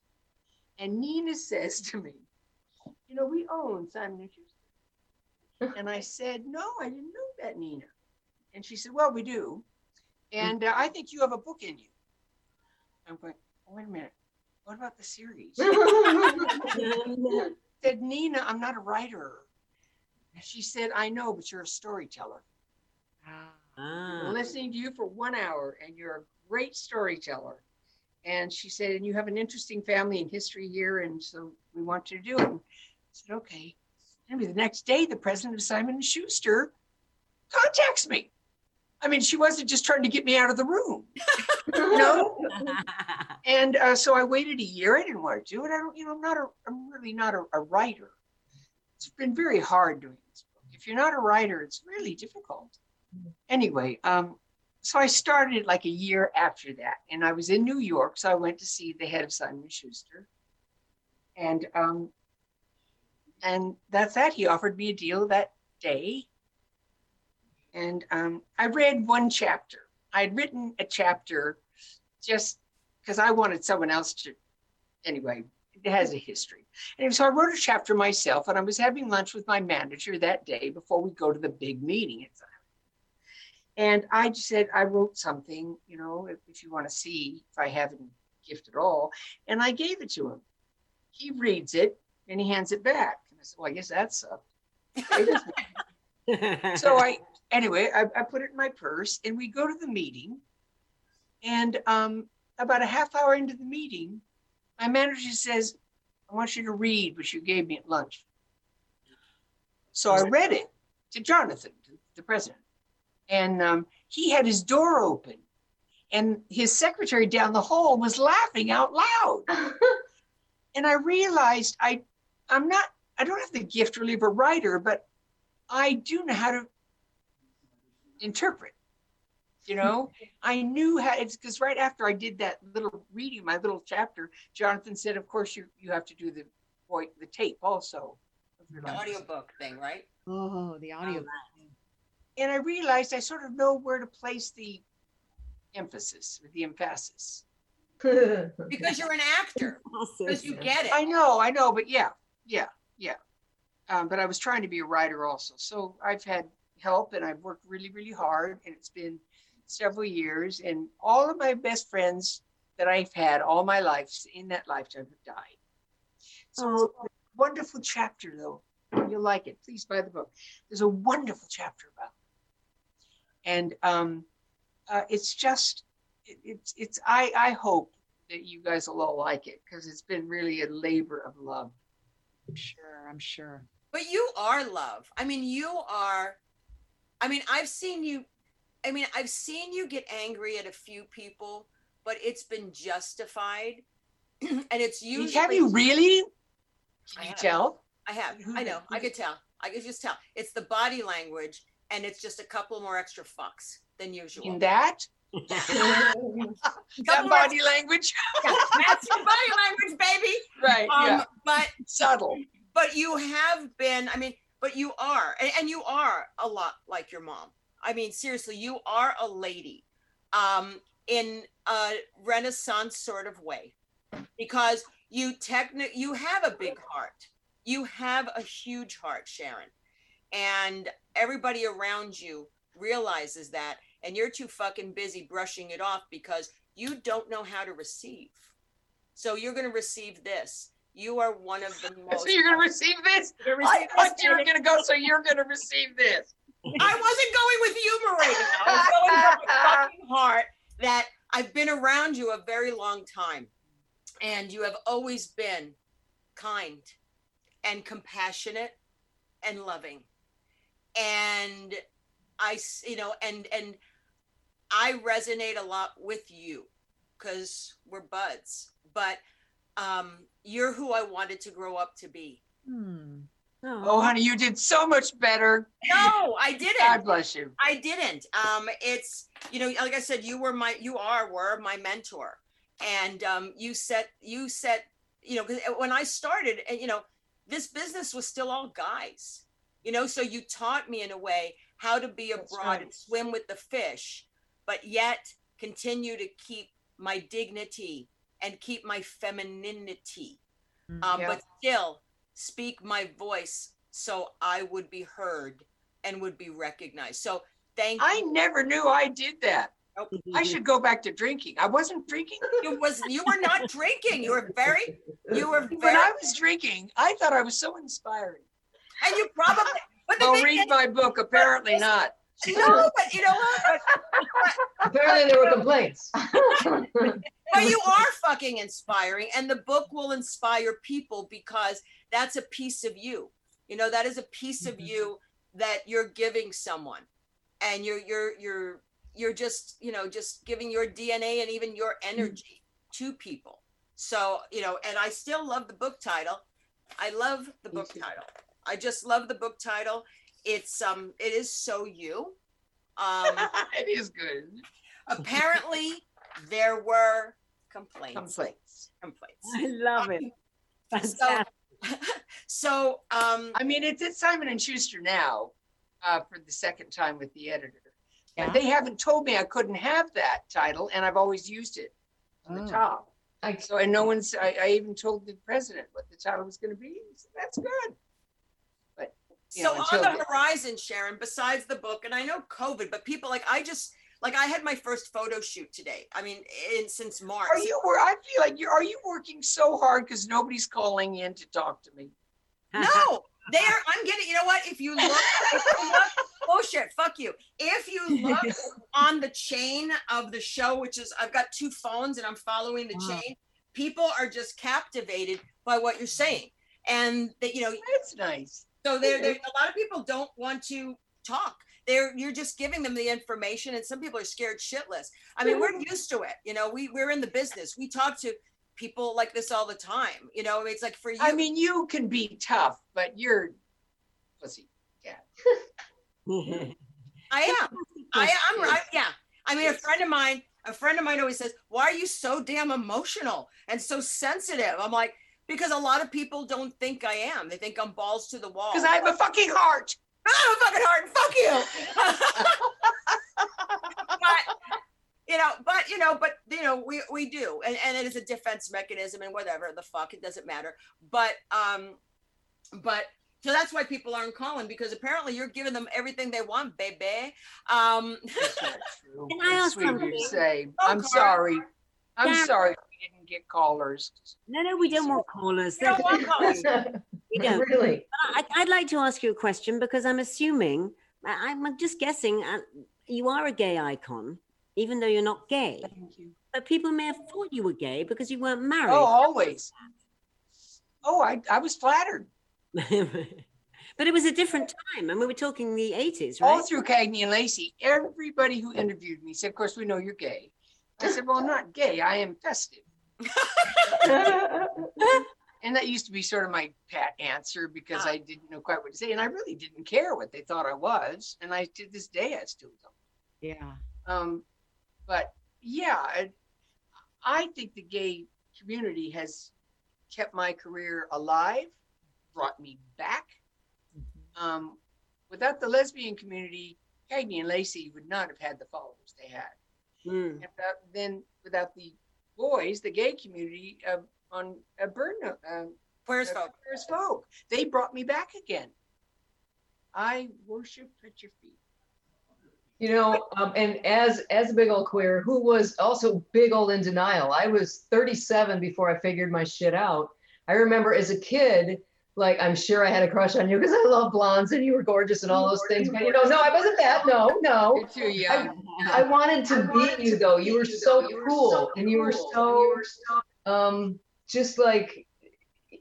and Nina says to me, "You know, we own Simon and Schuster," and I said, "No, I didn't know that, Nina." And she said, "Well, we do." And uh, I think you have a book in you. I'm going, oh, wait a minute. What about the series? said, Nina, I'm not a writer. She said, I know, but you're a storyteller. Ah, listening to you for one hour and you're a great storyteller. And she said, and you have an interesting family and history here. And so we want you to do it. And I said, okay. Maybe the next day, the president of Simon and Schuster contacts me. I mean, she wasn't just trying to get me out of the room, you know? And uh, so I waited a year. I didn't want to do it. I don't, you know, I'm not a, I'm really not a, a writer. It's been very hard doing this book. If you're not a writer, it's really difficult. Anyway, um, so I started like a year after that, and I was in New York. So I went to see the head of Simon Schuster, and um, and that's that. He offered me a deal that day, and um, I read one chapter. I had written a chapter just because I wanted someone else to. Anyway, it has a history. And so I wrote a chapter myself, and I was having lunch with my manager that day before we go to the big meeting. And I just said, I wrote something, you know, if, if you want to see if I have any gift at all. And I gave it to him. He reads it and he hands it back. And I said, well, I guess that's sucked. so I, anyway, I, I put it in my purse and we go to the meeting. And um, about a half hour into the meeting, my manager says, I want you to read what you gave me at lunch. So I read it to Jonathan, the president. And um, he had his door open and his secretary down the hall was laughing out loud. and I realized I, I'm not, I don't have the gift really of a writer, but I do know how to interpret. You know, I knew how it's because right after I did that little reading, my little chapter, Jonathan said, "Of course, you you have to do the voice, the tape also." of your The lines." audiobook thing, right? Oh, the audio. and I realized I sort of know where to place the emphasis or the emphasis. Because you're an actor. Because you get it. I know, I know, but yeah, yeah, yeah. Um, but I was trying to be a writer also. So I've had help and I've worked really, really hard and it's been several years and all of my best friends that I've had all my life in that lifetime have died. So wonderful chapter though. You'll like it. Please buy the book. There's a wonderful chapter about it. And um, uh, it's just, it, it's, it's, I, I hope that you guys will all like it because it's been really a labor of love. I'm sure. I'm sure. But you are love. I mean, you are. I mean, I've seen you. I mean, I've seen you get angry at a few people, but it's been justified, and it's usually. Have you really? I Can you have. tell? I have. I know. I could tell. I could just tell. It's the body language, and it's just a couple more extra fucks than usual. In that? That more body language? extra- That's your body language, baby. Right, Um, yeah. but Subtle. but you have been i mean but you are and, you are a lot like your mom. I mean seriously you are a lady um in a renaissance sort of way. Because you techni- you have a big heart. You have a huge heart sharon. And everybody around you realizes that and you're too fucking busy brushing it off because you don't know how to receive. So you're going to receive this you are one of the most So you're gonna receive this? You're gonna I thought you were gonna go, so you're gonna receive this. I wasn't going with humor right now. I was going from my fucking heart that I've been around you a very long time, and you have always been kind and compassionate and loving, and I, you know, and and I resonate a lot with you because we're buds, but um, you're who I wanted to grow up to be. Hmm. Oh, honey, you did so much better. No, I didn't. God bless you. I didn't. Um, it's you know, like I said, you were my, you are, were my mentor, and um, you set, you set, you know, 'cause when I started, and you know, this business was still all guys, you know, so you taught me in a way how to be That's abroad right. and swim with the fish, but yet continue to keep my dignity and keep my femininity, Mm. um, Yeah. but still speak my voice so I would be heard and would be recognized. So thank I you. never knew I did that. I should go back to drinking. I wasn't drinking. You was you were not drinking. You were very you were When I was drinking, I thought I was so inspiring. and you probably but the Well, thing read is, my book. Apparently not. no, but you know what? Apparently there were complaints. But you are fucking inspiring, and the book will inspire people because that's a piece of you. You know, that is a piece of you that you're giving someone, and you're you're you're you're just you know just giving your DNA and even your energy to people. So you know, and I still love the book title. I love the book title. I just love the book title. It's um, it is so you. Um, it is good. apparently there were complaints Complaints. complaints I love it. so Fantastic. so um I mean, it's at Simon and Schuster now uh, for the second time with the editor. Yeah. But they haven't told me I couldn't have that title, and I've always used it on Oh. the top. I, So, and no one's, I, I even told the president what the title was going to be. He said, That's good. But, you so know, on the the- horizon sharon besides the book and i know covid but people like i just like i had my first photo shoot today i mean in since march are you, I feel like you, are you working so hard because nobody's calling in to talk to me? no There, I'm getting. You know what? If you look, if you look bullshit. Fuck you. If you look on the chain of the show, which is I've got two phones and I'm following the Wow. chain. People are just captivated by what you're saying, and that you know. That's nice. So there, there. A lot of people don't want to talk. They're you're just giving them the information, and some people are scared shitless. I mean, we're mm-hmm. used to it. You know, we we're in the business. We talk to people like this all the time. You know, it's like for you. I mean, you can be tough, but you're pussy. Cat mm-hmm. i am. I am right. Yeah. I mean, a friend of mine, a friend of mine always says, Why are you so damn emotional and so sensitive? I'm like, because a lot of people don't think I am. They think I'm balls to the wall. Because I have a fucking heart. I have a fucking heart. Fuck you. but you know, but you know, but you know, we we do, and and it is a defense mechanism, and whatever the fuck, it doesn't matter. But um, but so that's why people aren't calling because apparently you're giving them everything they want, baby. Um, That's not true. Can I That's ask sweet you something? to say. Oh, I'm Carl. sorry. I'm Yeah. sorry we didn't get callers. No, no, we don't want callers. You don't want callers. We don't. Really? I, I'd like to ask you a question because I'm assuming, I- I'm just guessing, uh, you are a gay icon, even though you're not gay. Thank you. But people may have thought you were gay because you weren't married. Oh, always. Oh, I, I was flattered. but it was a different time, and we were talking the 80s, All right? through Cagney and Lacey, everybody who interviewed me said, of course, we know you're gay. I said, well, I'm not gay. I am festive. And that used to be sort of my pat answer because Ah. I didn't know quite what to say. And I really didn't care what they thought I was. And I, to this day, I still don't. Yeah. Um, but yeah, I, I think the gay community has kept my career alive, brought me back. Um, without the lesbian community, Cagney and Lacey would not have had the followers they had. Mm. And without, then without the boys, the gay community uh, on uh, Burn, uh, Where's folk? Queer folk, they brought me back again. I worship at your feet. You know, um, and as as a big old queer who was also big old in denial, I was 37 before I figured my shit out. I remember as a kid, like I'm sure I had a crush on you because I love blondes and you were gorgeous and all those things. But you know, no, I wasn't that. No, no. You're too young. I wanted to be you though. You were so cool and you were so um just like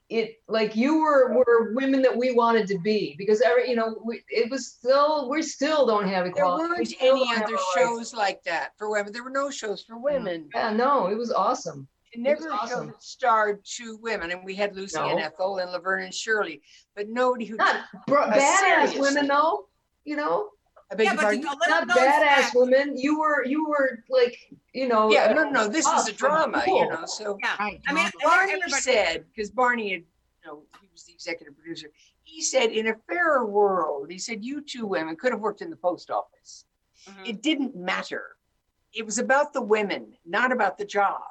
it like you were were women that we wanted to be because every you know we, it was still we still don't have equality. We weren't any other shows like that for women. There were no shows for mm-hmm. women. Yeah, no, it was awesome. It never show awesome. starred two women. And we had Lucy and Ethel and Laverne and Shirley, but nobody who. Not badass seriously. women though, you know, I beg Yeah, your but pardon? the not badass fact- women. You were you were like you know. Yeah, uh, no, no, this was a tough, drama, you know, so. Yeah. Right. I mean, Barney everybody- said, because Barney had, you know, he was the executive producer. He said, in a fairer world, he said, you two women could have worked in the post office. Mhm. It didn't matter. It was about the women, not about the job.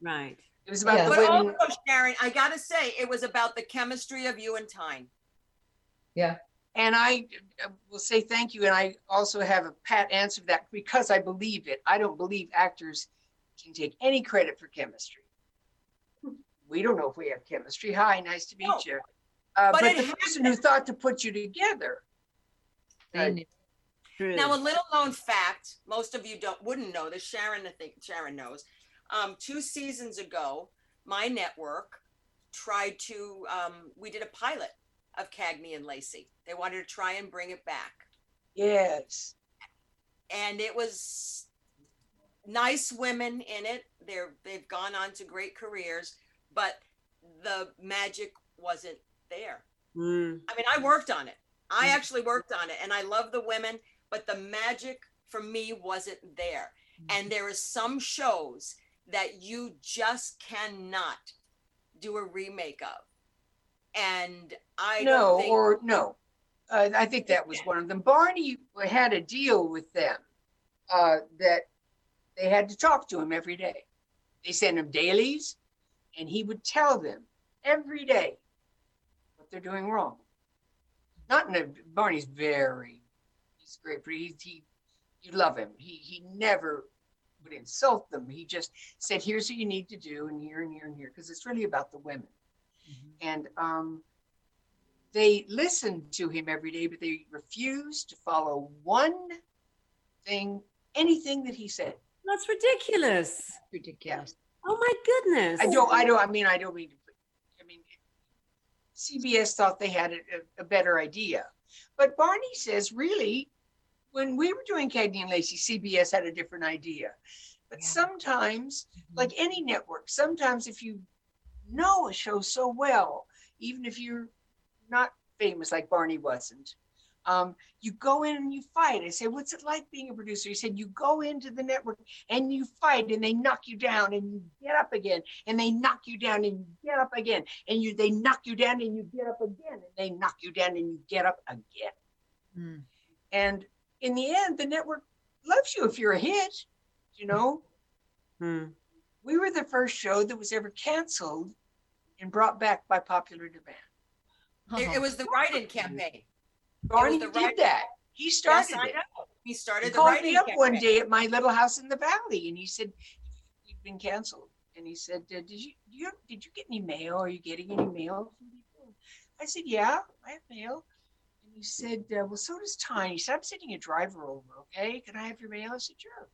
Right. It was about Yeah. the But women. also, Sharon, I gotta say, it was about the chemistry of you and Tyne. And I uh, will say thank you. And I also have a pat answer to that because I believe it. I don't believe actors can take any credit for chemistry. We don't know if we have chemistry. Hi, nice to meet No. you. Uh, But but, it the person who thought to put you together. uh, Now, a little known fact, most of you don't wouldn't know this. Sharon, I think Sharon knows. Um, two seasons ago, my network tried to. Um, we did a pilot of Cagney and Lacey. They wanted to try and bring it back, yes. and it was nice women in it. They're they've gone on to great careers, but the magic wasn't there. Mm. I mean, I worked on it. I actually worked on it and I love the women, but the magic for me wasn't there. And there is some shows that you just cannot do a remake of. And I no, think or no. Uh, I think that was one of them. Barney had a deal with them uh, that they had to talk to him every day. They sent him dailies, and he would tell them every day what they're doing wrong. Not in a Barney's very, he's great, but he, he you love him. He he never would insult them. He just said, "Here's what you need to do, and here and here and here," because it's really about the women. And um, they listened to him every day, but they refused to follow one thing, anything that he said. That's ridiculous. Ridiculous. Oh my goodness. I don't, I don't, I mean, I don't mean, to I mean, CBS thought they had a, a- a better idea. But Barney says, really, when we were doing Cagney and Lacey, CBS had a different idea. But Yeah. sometimes, mm-hmm. like any network, sometimes if you know a show so well, even if you're not famous like Barney wasn't, um, you go in and you fight. I said, what's it like being a producer? He said, you go into the network and you fight and they knock you down and you get up again and they knock you down and you get up again and you they knock you down and you get up again and they knock you down and you get up again. Mm. And in the end, the network loves you if you're a hit, you know. Hmm. We were the first show that was ever canceled and brought back by popular demand. It, it was the write-in campaign. Barney the did right- that. He started Yes, I it. know. He He started the called write-in me up one day at my little house in the valley, and he said, "You've been canceled." And he said, uh, "Did you, you did you get any mail? Are you getting any mail from people?" I said, "Yeah, I have mail." And he said, uh, "Well, so does Tiny." He said, "I'm sending a driver over. Okay, can I have your mail?" I said, "Sure."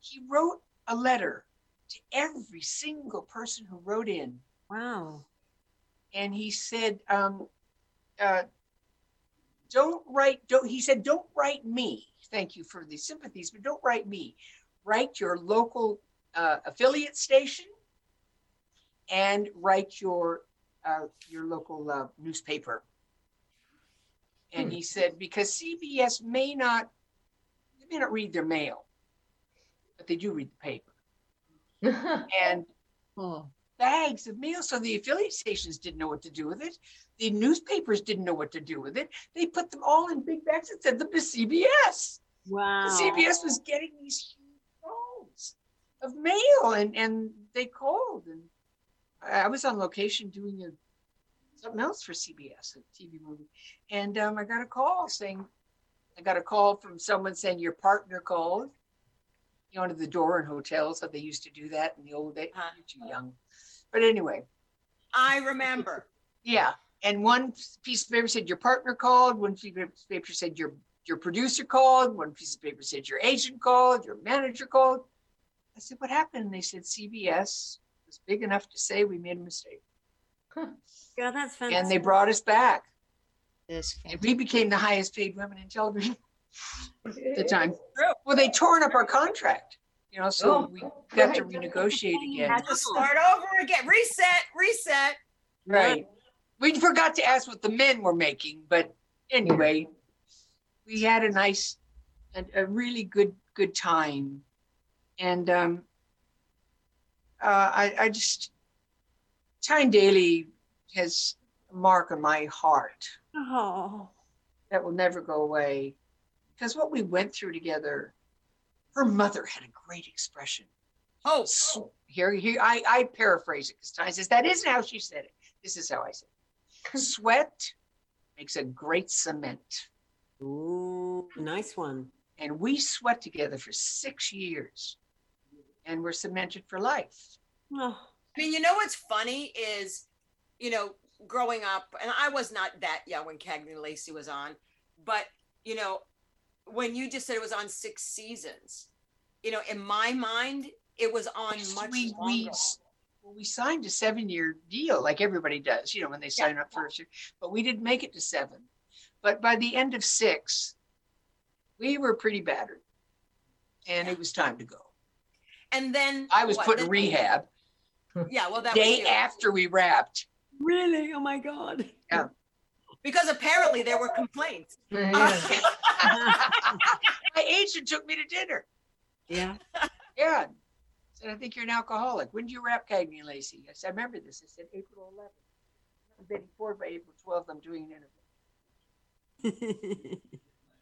He wrote a letter to every single person who wrote in, Wow. And he said, um, uh, "Don't write." Don't he said, "Don't write me." Thank you for the sympathies, but don't write me. Write your local uh, affiliate station, and write your uh, your local uh, newspaper. And he said, because CBS may not, they may not read their mail, but they do read the paper. And Oh, bags of mail. So the affiliate stations didn't know what to do with it. The newspapers didn't know what to do with it. They put them all in big bags and sent them to CBS. Wow. The CBS was getting these huge rolls of mail and, and they called and I was on location doing a, something else for CBS, a TV movie. And um, I got a call saying, I got a call from someone saying your partner called. You know, to the door in hotels, how they used to do that in the old days. Uh-huh. You're too young. But anyway, I remember. yeah. And one piece of paper said your partner called. One piece of paper said your your producer called. One piece of paper said your agent called. Your manager called. I said, "What happened?" And they said CBS was big enough to say we made a mistake, Yeah, that's fantastic. and they brought us back. this And we became the highest paid women in television at the time. Well, they torn up our contract, you know, so Oh, we got to renegotiate again. Had to start over again. Reset, reset. Right. We forgot to ask what the men were making, but anyway, we had a nice, a, a really good, good time. And um, uh, I, I just, Tyne Daly has a mark on my heart Oh. that will never go away. Because what we went through together, her mother had a great expression. Oh, oh. S- Here, here, I, I paraphrase it because Tyne says that isn't how she said it. This is how I said it. Sweat makes a great cement. Ooh, nice one. And we sweat together for six years and we're cemented for life. Oh. I mean, you know what's funny is, you know, growing up, and I was not that young when Cagney and Lacey was on, but you know, when you just said it was on six seasons, you know, in my mind, it was on much we, longer. we, well, we signed a seven year deal like everybody does, you know, when they sign up for a year, but we didn't make it to seven. But by the end of six, we were pretty battered and it was time to go. and then I was what? put in rehab Yeah, well, that day after we wrapped. Really? Oh my God. Because apparently there were complaints. Uh, My agent took me to dinner. yeah. Yeah. Said, I think you're an alcoholic. When did you wrap Cagney and Lacey? I said, I remember this. I said, April 11th. I'm Betty Ford by April 12th. I'm doing an interview.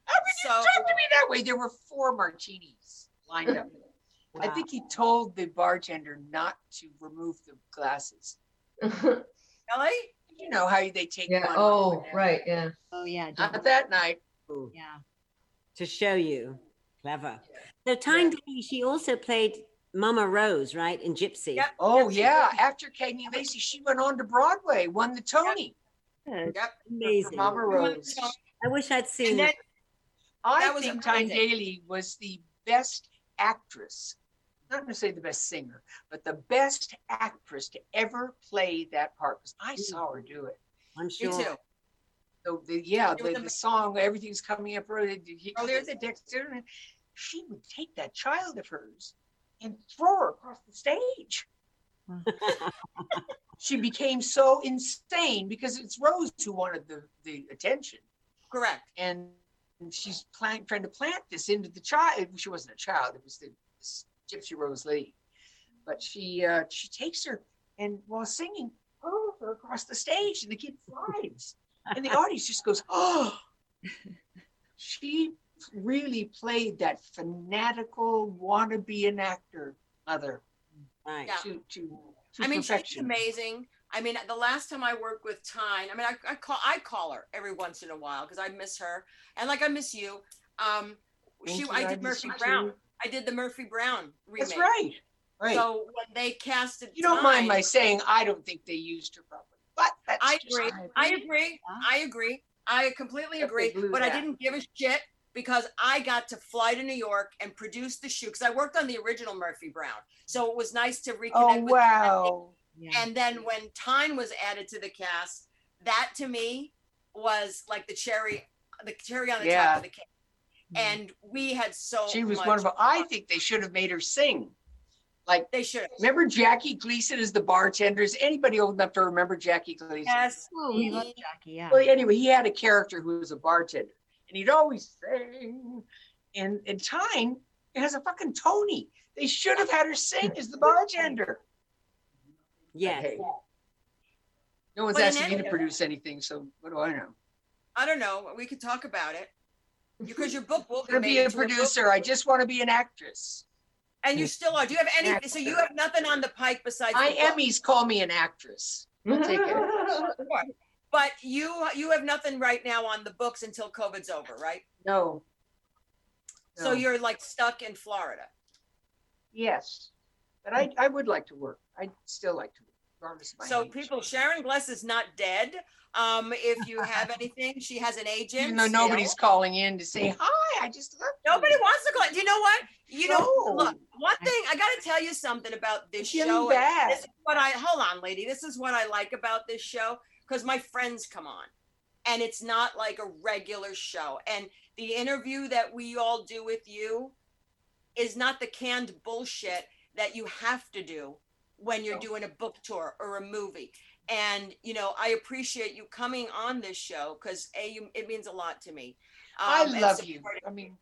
How could you talk to me that way? There were four martinis lined up. I think he told the bartender not to remove the glasses. Really? You know how they take yeah. one. Oh, right. Yeah. Oh, yeah. Not that night. Yeah. to show you. Clever. So Tyne Daly, she also played Mama Rose, right, in Gypsy. Oh, yep. Oh, Yes, yeah. After Cagney and Lacey, she went on to Broadway, won the Tony. Good. Yep. Amazing. Mama Rose. I wish I'd seen And then, it. I That was think Tyne amazing. Daly was the best actress, not necessarily the best singer, but the best actress to ever play that part. Because I mm. saw her do it. I'm me sure. too. So the yeah, the, the song, everything's coming up early. Oh, there's a Dexter. She would take that child of hers and throw her across the stage. She became so insane because it's Rose who wanted the, the attention. Correct. and she's plant, trying to plant this into the child. She wasn't a child; it was the this Gypsy Rose Lee. But she uh, she takes her and while singing, throws her across the stage, and the kid slides, and the audience just goes, "Oh!" She really played that fanatical wanna an actor mother Right. Yeah. to to, to I mean, she's amazing. I mean, the last time I worked with Tyne, I mean, I, I call I call her every once in a while because I miss her, and like I miss you. Um, Thank she you, I I did miss Murphy Brown. too. I did the Murphy Brown remake. That's right. Right. So when they casted, you don't mind my saying I don't think they used her properly, but that's I agree. my I agree. I agree. I completely they agree. But I didn't give a shit because I got to fly to New York and produce the shoot because I worked on the original Murphy Brown. So it was nice to reconnect Oh with wow! And then when Tyne was added to the cast, that to me was like the cherry, the cherry on the Yeah. top of the cake. Mm-hmm. And we had so She was much wonderful. I think they should have made her sing. Like, they should. have. remember Jackie Gleason as the bartender? Is anybody old enough to remember Jackie Gleason? Yes. Oh, we love Jackie. Yeah. Well, anyway, he had a character who was a bartender, and he'd always sing. And and Tyne has a fucking Tony. They should have had her sing as the bartender. Yes. Hey, no one's But asking me to produce anything, so what do I know? I don't know. We could talk about it because your book will be made be a into book. producer. I just want to be an actress. And you still are. Do you have any? So you have nothing on the pike besides My the book. Emmys call me an actress. I'll take it. Sure. But you you have nothing right now on the books until COVID's over, right? No. So you're like stuck in Florida. Yes, but I, I would like to work. I'd still like to work, regardless of my So age. people, Sharon Gless is not dead. Um, if you have anything, she has an agent. Even though still. nobody's calling in to say, hi, I just love you." Nobody wants to call. Do you know what? You know, No. look. One thing I got to tell you something about this It's getting show. bad. This is what I hold on, lady. This is what I like about this show because my friends come on, and it's not like a regular show. And the interview that we all do with you is not the canned bullshit that you have to do when you're No. doing a book tour or a movie. And you know, I appreciate you coming on this show because a you, it means a lot to me. I Um, and love you. I mean,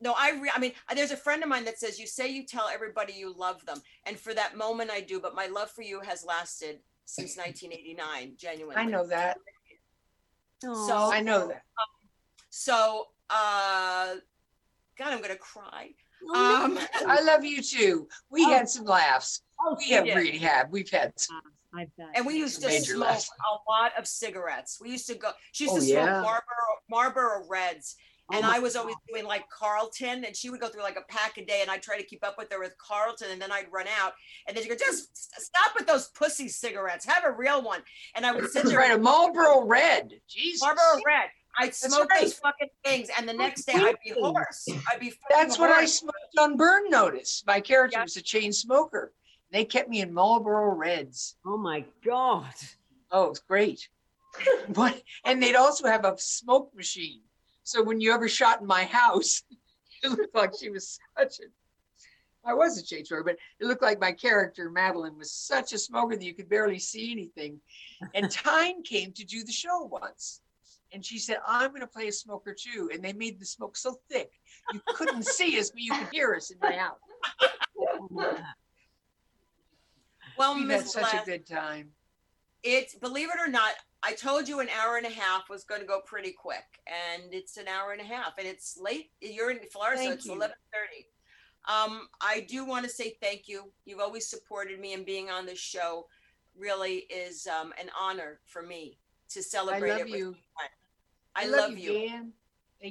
no, I, re- I mean, there's a friend of mine that says you say you tell everybody you love them, and for that moment I do, but my love for you has lasted since 1989, genuinely. I know that. So- I know that. So, uh, God, I'm gonna cry. Oh, Um, I love you too. We Oh. had some laughs. Oh, We have did. really had. We've had some. Ah, I bet. and we used to Major smoke laughs. a lot of cigarettes. We used to go. She used Oh, to smoke yeah. Marlboro, Marlboro Reds, Oh and my I was always doing like Carlton, and she would go through like a pack a day, and I'd try to keep up with her with Carlton, and then I'd run out, and then she'd go, just stop with those pussy cigarettes, have a real one, and I would sit there. right. A Marlboro Red. Jesus. Marlboro Red. I'd smoke right. those fucking things, and the next day I'd be Really? hoarse. I'd be. That's what I smoked on Burn Notice. My character Yep. was a chain smoker. They kept me in Marlboro Reds. Oh my God. Oh, it's great. but and they'd also have a smoke machine. So when you ever shot in my house, it looked like she was such a I was a chain smoker, but it looked like my character, Madeline, was such a smoker that you could barely see anything. And Tyne came to do the show once. And she said, I'm going to play a smoker too. And they made the smoke so thick, you couldn't see us, but you could hear us in my house. Oh Well, We had Miss such a good time. it's believe it or not, I told you an hour and a half was going to go pretty quick, and it's an hour and a half, and it's late. You're in Florida, so it's eleven thirty. Um, I do want to say thank you. You've always supported me, and being on this show really is um, an honor for me to I celebrate love it with you. I, love you. Dan.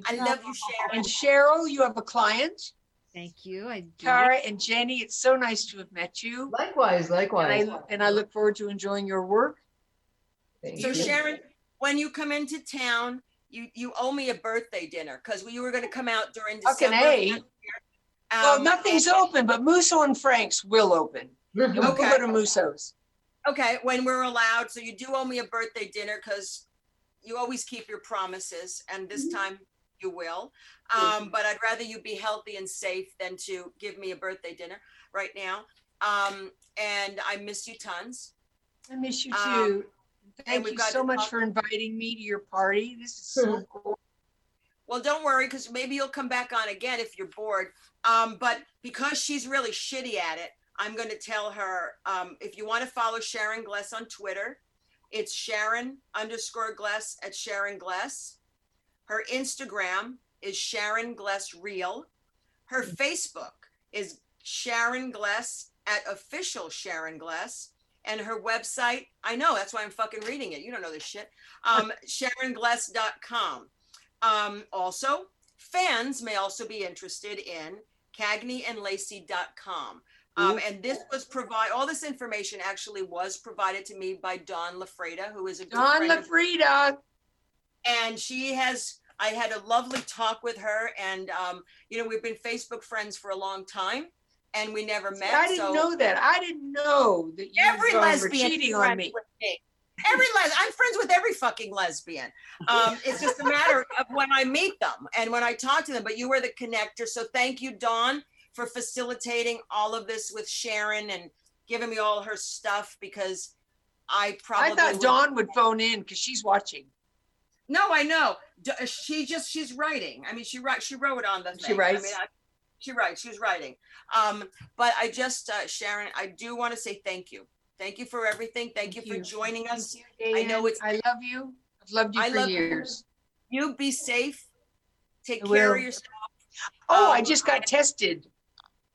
I love you, Sharon. And Cheryl, you have a client. Thank you. I do. Tara and Jenny, it's so nice to have met you. Likewise, And likewise. I, and I look forward to enjoying your work. Thank So you. Sharon, when you come into town, you you owe me a birthday dinner because you were going to come out during Fucking December. A. Um, Well, nothing's and- open, but Musso and Frank's will open. And we'll Okay. go to Musso's. Okay, when we're allowed. So you do owe me a birthday dinner because you always keep your promises, and this Mhm. time you will. Um, but I'd rather you be healthy and safe than to give me a birthday dinner right now. Um, and I miss you tons. I miss you Um, too. Thank you so much talk- for inviting me to your party. This is so cool. Well, don't worry, because maybe you'll come back on again if you're bored. Um, but because she's really shitty at it, I'm going to tell her um, if you want to follow Sharon Gless on Twitter, it's Sharon underscore Gless at Sharon Gless. Her Instagram is Sharon Gless Real. Her Facebook is Sharon Gless at official Sharon Gless. And her website, I know, that's why I'm fucking reading it. You don't know this shit. Um, SharonGless.com. Um, also, fans may also be interested in cagneyandlacey.com. Um, and this was provide all this information actually was provided to me by Dawn Lafreda, who is a good Dawn LaFrida. And she has i had a lovely talk with her and um, you know we've been facebook friends for a long time and we never met I didn't so know that. I didn't know that you every were lesbian cheating on me. with me every les i'm friends with every fucking lesbian um, it's just a matter of when i meet them and when i talk to them but you were the connector so thank you dawn for facilitating all of this with sharon and giving me all her stuff because i probably I thought Dawn would phone in because she's watching. No, I know. She just she's writing. I mean, she wrote she wrote on the thing. She I writes? mean, I, she writes. She was writing. Um, but I just uh, Sharon, I do want to say thank you. Thank you for everything. Thank, you for joining us. I know it's- I love you. I've loved you I for love years. You be safe. Take I care will. of yourself. Oh, I Um, just got tested.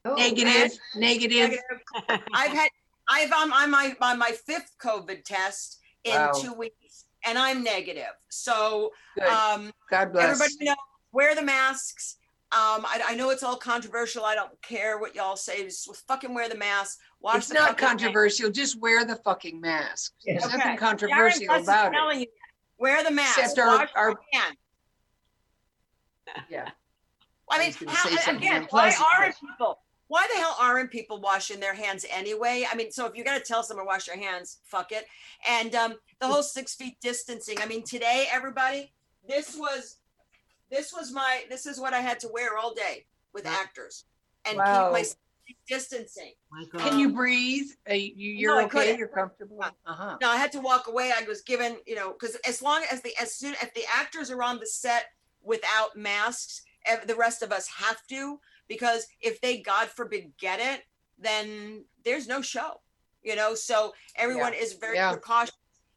Oh, Negative, negative. Negative. I've had I've um, I'm my on my fifth COVID test in Wow. two weeks, and I'm negative. So Good. um, God bless. Everybody know, wear the masks. Um, I, I know it's all controversial. I don't care what y'all say. Just fucking wear the mask. Wash It's the not fucking hands. controversial. Just wear the fucking mask. There's Okay. nothing controversial Gless is about it. you, wear the mask. Except our- wash our- your hands. Yeah. I I mean, was how, say something again, why aren't people? Why the hell aren't people washing their hands anyway? I mean, so if you got to tell someone wash your hands, fuck it. And um, the whole six feet distancing. I mean, today, everybody, this was, this was my, this is what I had to wear all day with actors, and Wow. keep my distancing. My Can you breathe? Are you, you're No, okay? You're comfortable? Uh-huh. No, I had to walk away. I was given, you know, because as long as the as soon as the actors are on the set without masks, the rest of us have to because if they, God forbid, get it, then there's no show, you know. So everyone is very Yeah. precautious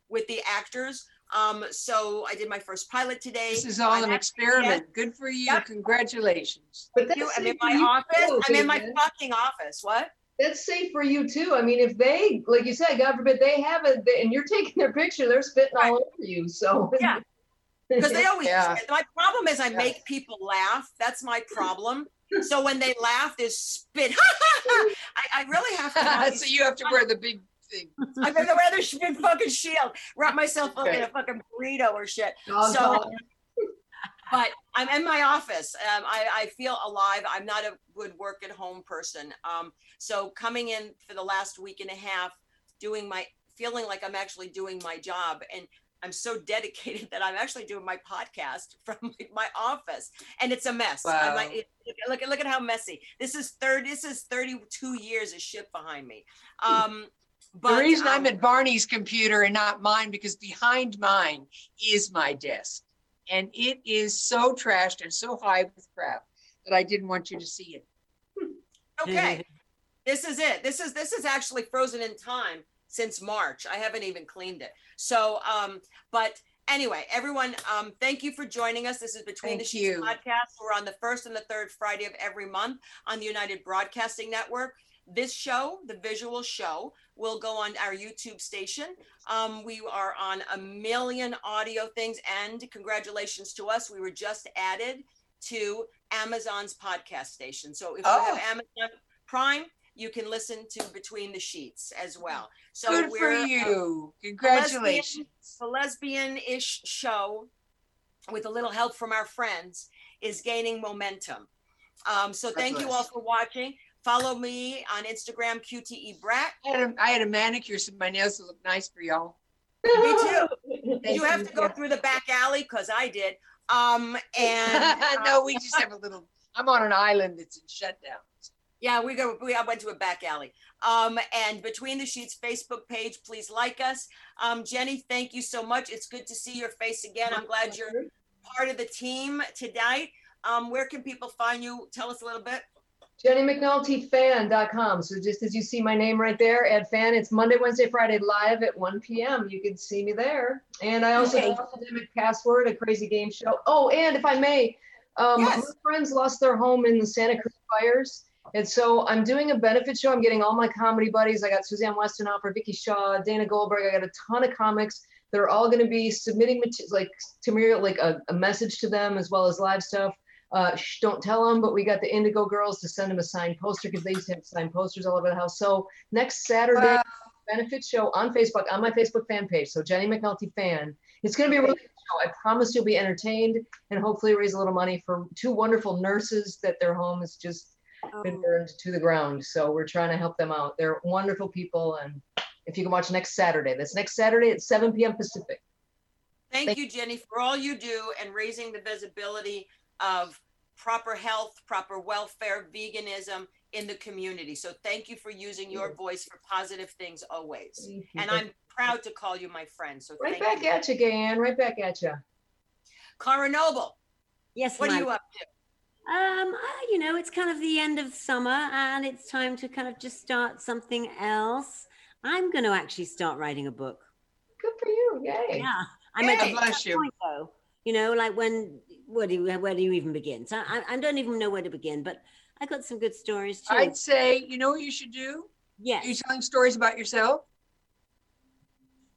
with the actors. Um, so I did my first pilot today. This is all I'm an actually- experiment. Good for you. Yep. Congratulations. But Thank you. I'm in my office. too, I'm in my David. fucking office. What? That's safe for you too. I mean, if they, like you said, God forbid, they have it, and you're taking their picture, they're spitting all over you. So Yeah. Because they always. Yeah. My problem is I Yeah. make people laugh. That's my problem. So when they laugh, there's spit. I, I really have to. So you have to wear the big thing. I'd rather wear the big fucking shield, wrap myself up in a fucking burrito or shit. Dog So- collar. But I'm in my office. Um, I, I feel alive. I'm not a good work at home person. Um, so coming in for the last week and a half, doing my feeling like I'm actually doing my job and I'm so dedicated that I'm actually doing my podcast from my, office and it's a mess. I'm Wow. like, it- look, at look at how messy. This is third. This is 32 years of shit behind me. Um, but the reason um, I'm at Barney's computer and not mine because behind mine is my desk. And it is so trashed and so high with crap that I didn't want you to see it. okay. this is it. This is this is actually frozen in time since March. I haven't even cleaned it. So, um, but anyway, everyone, um, thank you for joining us. This is Between the Thank Sheets you. podcast. We're on the first and the third Friday of every month on the United Broadcasting Network. This show, the visual show, will go on our YouTube station. Um, we are on a million audio things, and congratulations to us. We were just added to Amazon's podcast station. So if you Oh. have Amazon Prime, you can listen to Between the Sheets as well. So Good for we're, uh, you. Congratulations. the lesbian-ish show with a little help from our friends is gaining momentum. Um, so thank you all for watching. Follow me on Instagram, QTE Brat. I had a, I had a manicure, so my nails look nice for y'all. Me too. You have to go through the back alley because I did. Um, and uh, no, we just have a little. I'm on an island that's in shutdown. Yeah, we go. We I went to a back alley. Um, and between the sheets Facebook page, please like us. Um, Jenny, thank you so much. It's good to see your face again. I'm glad you're part of the team tonight. Um, where can people find you? Tell us a little bit. JennyMcNultyFan.com. So just as you see my name right there, add fan. It's Monday, Wednesday, Friday live at 1 p.m. You can see me there. And I also Okay. Academic Password, a crazy game show. Oh, and if I may, um, Yes. my friends lost their home in the Santa Cruz fires. And so I'm doing a benefit show. I'm getting all my comedy buddies. I got Suzanne Weston Westenhoefer, Vicky Shaw, Dana Goldberg. I got a ton of comics. They're all going to be submitting like to me like a, a message to them as well as live stuff. Uh, shh, don't tell them, but we got the Indigo Girls to send them a signed poster because they used to have signed posters all over the house. So next Saturday, Wow. benefit show on Facebook on my Facebook fan page. So Jenny McNulty fan. It's going to be a really good show. I promise you'll be entertained and hopefully raise a little money for two wonderful nurses that their home is just been Oh, burned to the ground. So we're trying to help them out. They're wonderful people. And if you can watch next Saturday, that's next Saturday at 7 p.m. Pacific. Thank Thank- you, Jenny, for all you do and raising the visibility of proper health, proper welfare, veganism in the community. So thank you for using your voice for positive things always. And I'm proud to call you my friend. So right thank back you. at you, Gayanne. Right back at you. Cara Noble, yes, what are you up to? Um, I- you know, it's kind of the end of summer and it's time to kind of just start something else. I'm going to actually start writing a book. Good for you. Yay. Yeah. I'm at Hey, bless you. point though. You know, like when, where do you, where do you even begin? So I, I don't even know where to begin, but I got some good stories too. I'd say, you know what you should do? Yeah. You're telling stories about yourself.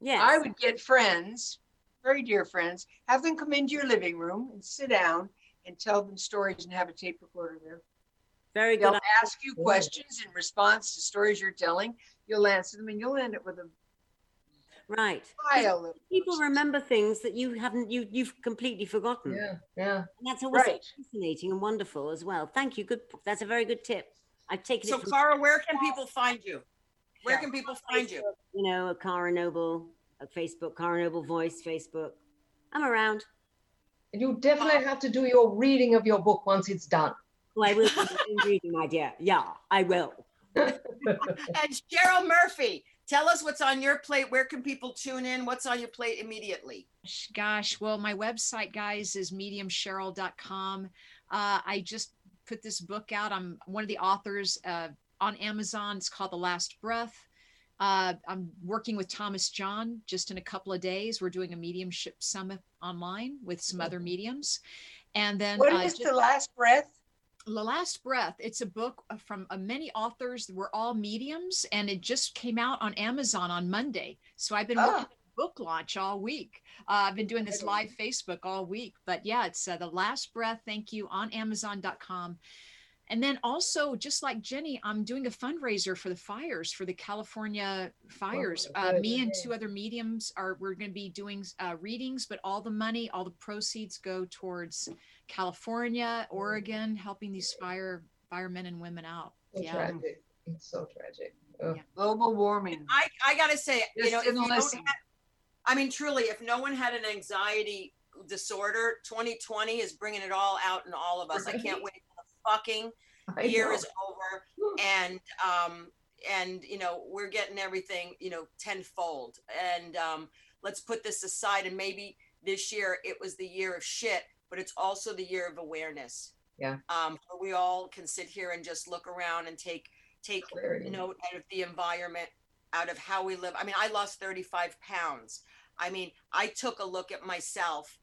Yeah. I would get friends, very dear friends, have them come into your living room and sit down and tell them stories and have a tape recorder there. Very good. They'll good. ask you questions in response to stories you're telling. You'll answer them and you'll end it with a Right. pile of People remember things that you haven't, you, you've completely forgotten. Yeah. Yeah. And that's always Right. fascinating and wonderful as well. Thank you. Good. That's a very good tip. I've taken So it from, Cara, where can people find you? Where Yeah. can people find you? you know, a Cara Noble, a Facebook, Cara Noble Voice, Facebook. I'm around. And you definitely have to do your reading of your book once it's done. Oh, I will be reading, my dear. Yeah, I will. And Cheryl Murphy, tell us what's on your plate. Where can people tune in? What's on your plate immediately? Gosh, Gosh, well, my website, guys, is mediumcheryl.com. Uh, I just put this book out. I'm one of the authors uh, on Amazon. It's called The Last Breath. Uh, I'm working with Thomas John just in a couple of days. We're doing a mediumship summit online with some other mediums. And then What uh, is just- the last breath? the Last Breath. It's a book uh, from uh, many authors. We're all mediums, and it just came out on Amazon on Monday. So I've been working Ah. book launch all week. Uh, I've been doing this live Facebook all week. But yeah, it's uh, The Last Breath. Thank you on Amazon.com. And then also, just like Jenny, I'm doing a fundraiser for the fires, for the California fires. Oh, uh, me and two other mediums are, we're going to be doing uh, readings, but all the money, all the proceeds go towards California, Oregon, helping these fire firemen and women out. So Yeah. tragic. It's so tragic. Yeah. Global warming. I, I gotta say, you know, if didn't you don't have, I mean, truly, if no one had an anxiety disorder, 2020 is bringing it all out in all of us. I can't wait till the fucking year is over and um and you know we're getting everything you know tenfold. And um let's put this aside and maybe this year it was the year of shit but it's also the year of awareness. Yeah. um we all can sit here and just look around and take take Clarity. note out of the environment out of how we live. I mean i lost 35 pounds. I mean i took a look at myself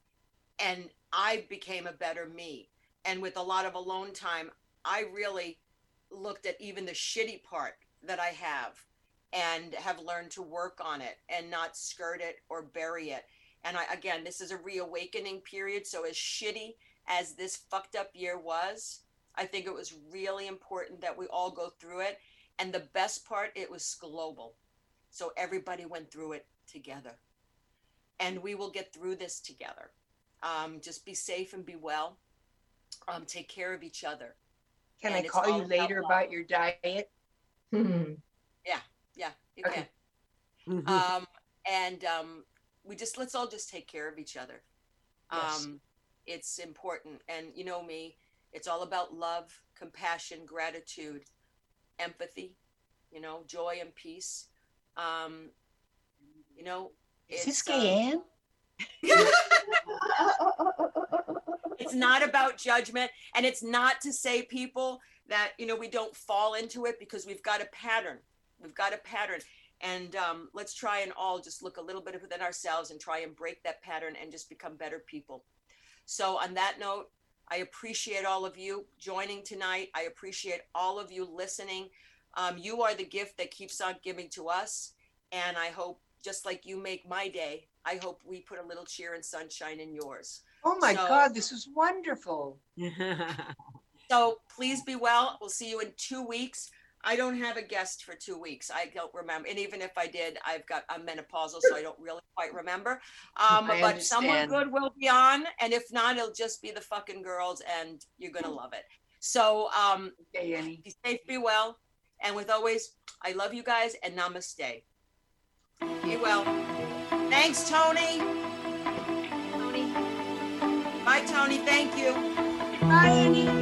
and i became a better me and with a lot of alone time i really looked at even the shitty part that i have and have learned to work on it and not skirt it or bury it and i again this is a reawakening period so as shitty as this fucked up year was i think it was really important that we all go through it And the best part, it was global. So everybody went through it together. And we will get through this together. Um, just be safe and be well. Um, take care of each other. Can And I call you later love. about your diet? Hmm. Yeah, you Okay. can. um, and um, we just let's all just take care of each other. Yes. Um, it's important, and you know me, it's all about love, compassion, gratitude, empathy, you know, joy and peace. Um, you know, Is this it's, gay um, Ann? it's not about judgment and it's not to say people that you know we don't fall into it because we've got a pattern. We've got a pattern. And um, let's try and all just look a little bit within ourselves and try and break that pattern and just become better people. So on that note i appreciate all of you joining tonight. I appreciate all of you listening. Um, you are the gift that keeps on giving to us and i hope just like you make my day i hope we put a little cheer and sunshine in yours Oh my so- God, this was wonderful. So please be well. We'll see you in two weeks. I don't have a guest for two weeks. I don't remember. And even if I did, I've got, I'm menopausal, so I don't really quite remember. Um, but someone good will be on. And if not, it'll just be the fucking girls and you're going to love it. So um, Okay, Annie. be safe, be well. And with always, I love you guys and namaste. Be well. Thanks. Tony. Bye, Tony. Thank you. Bye, Annie.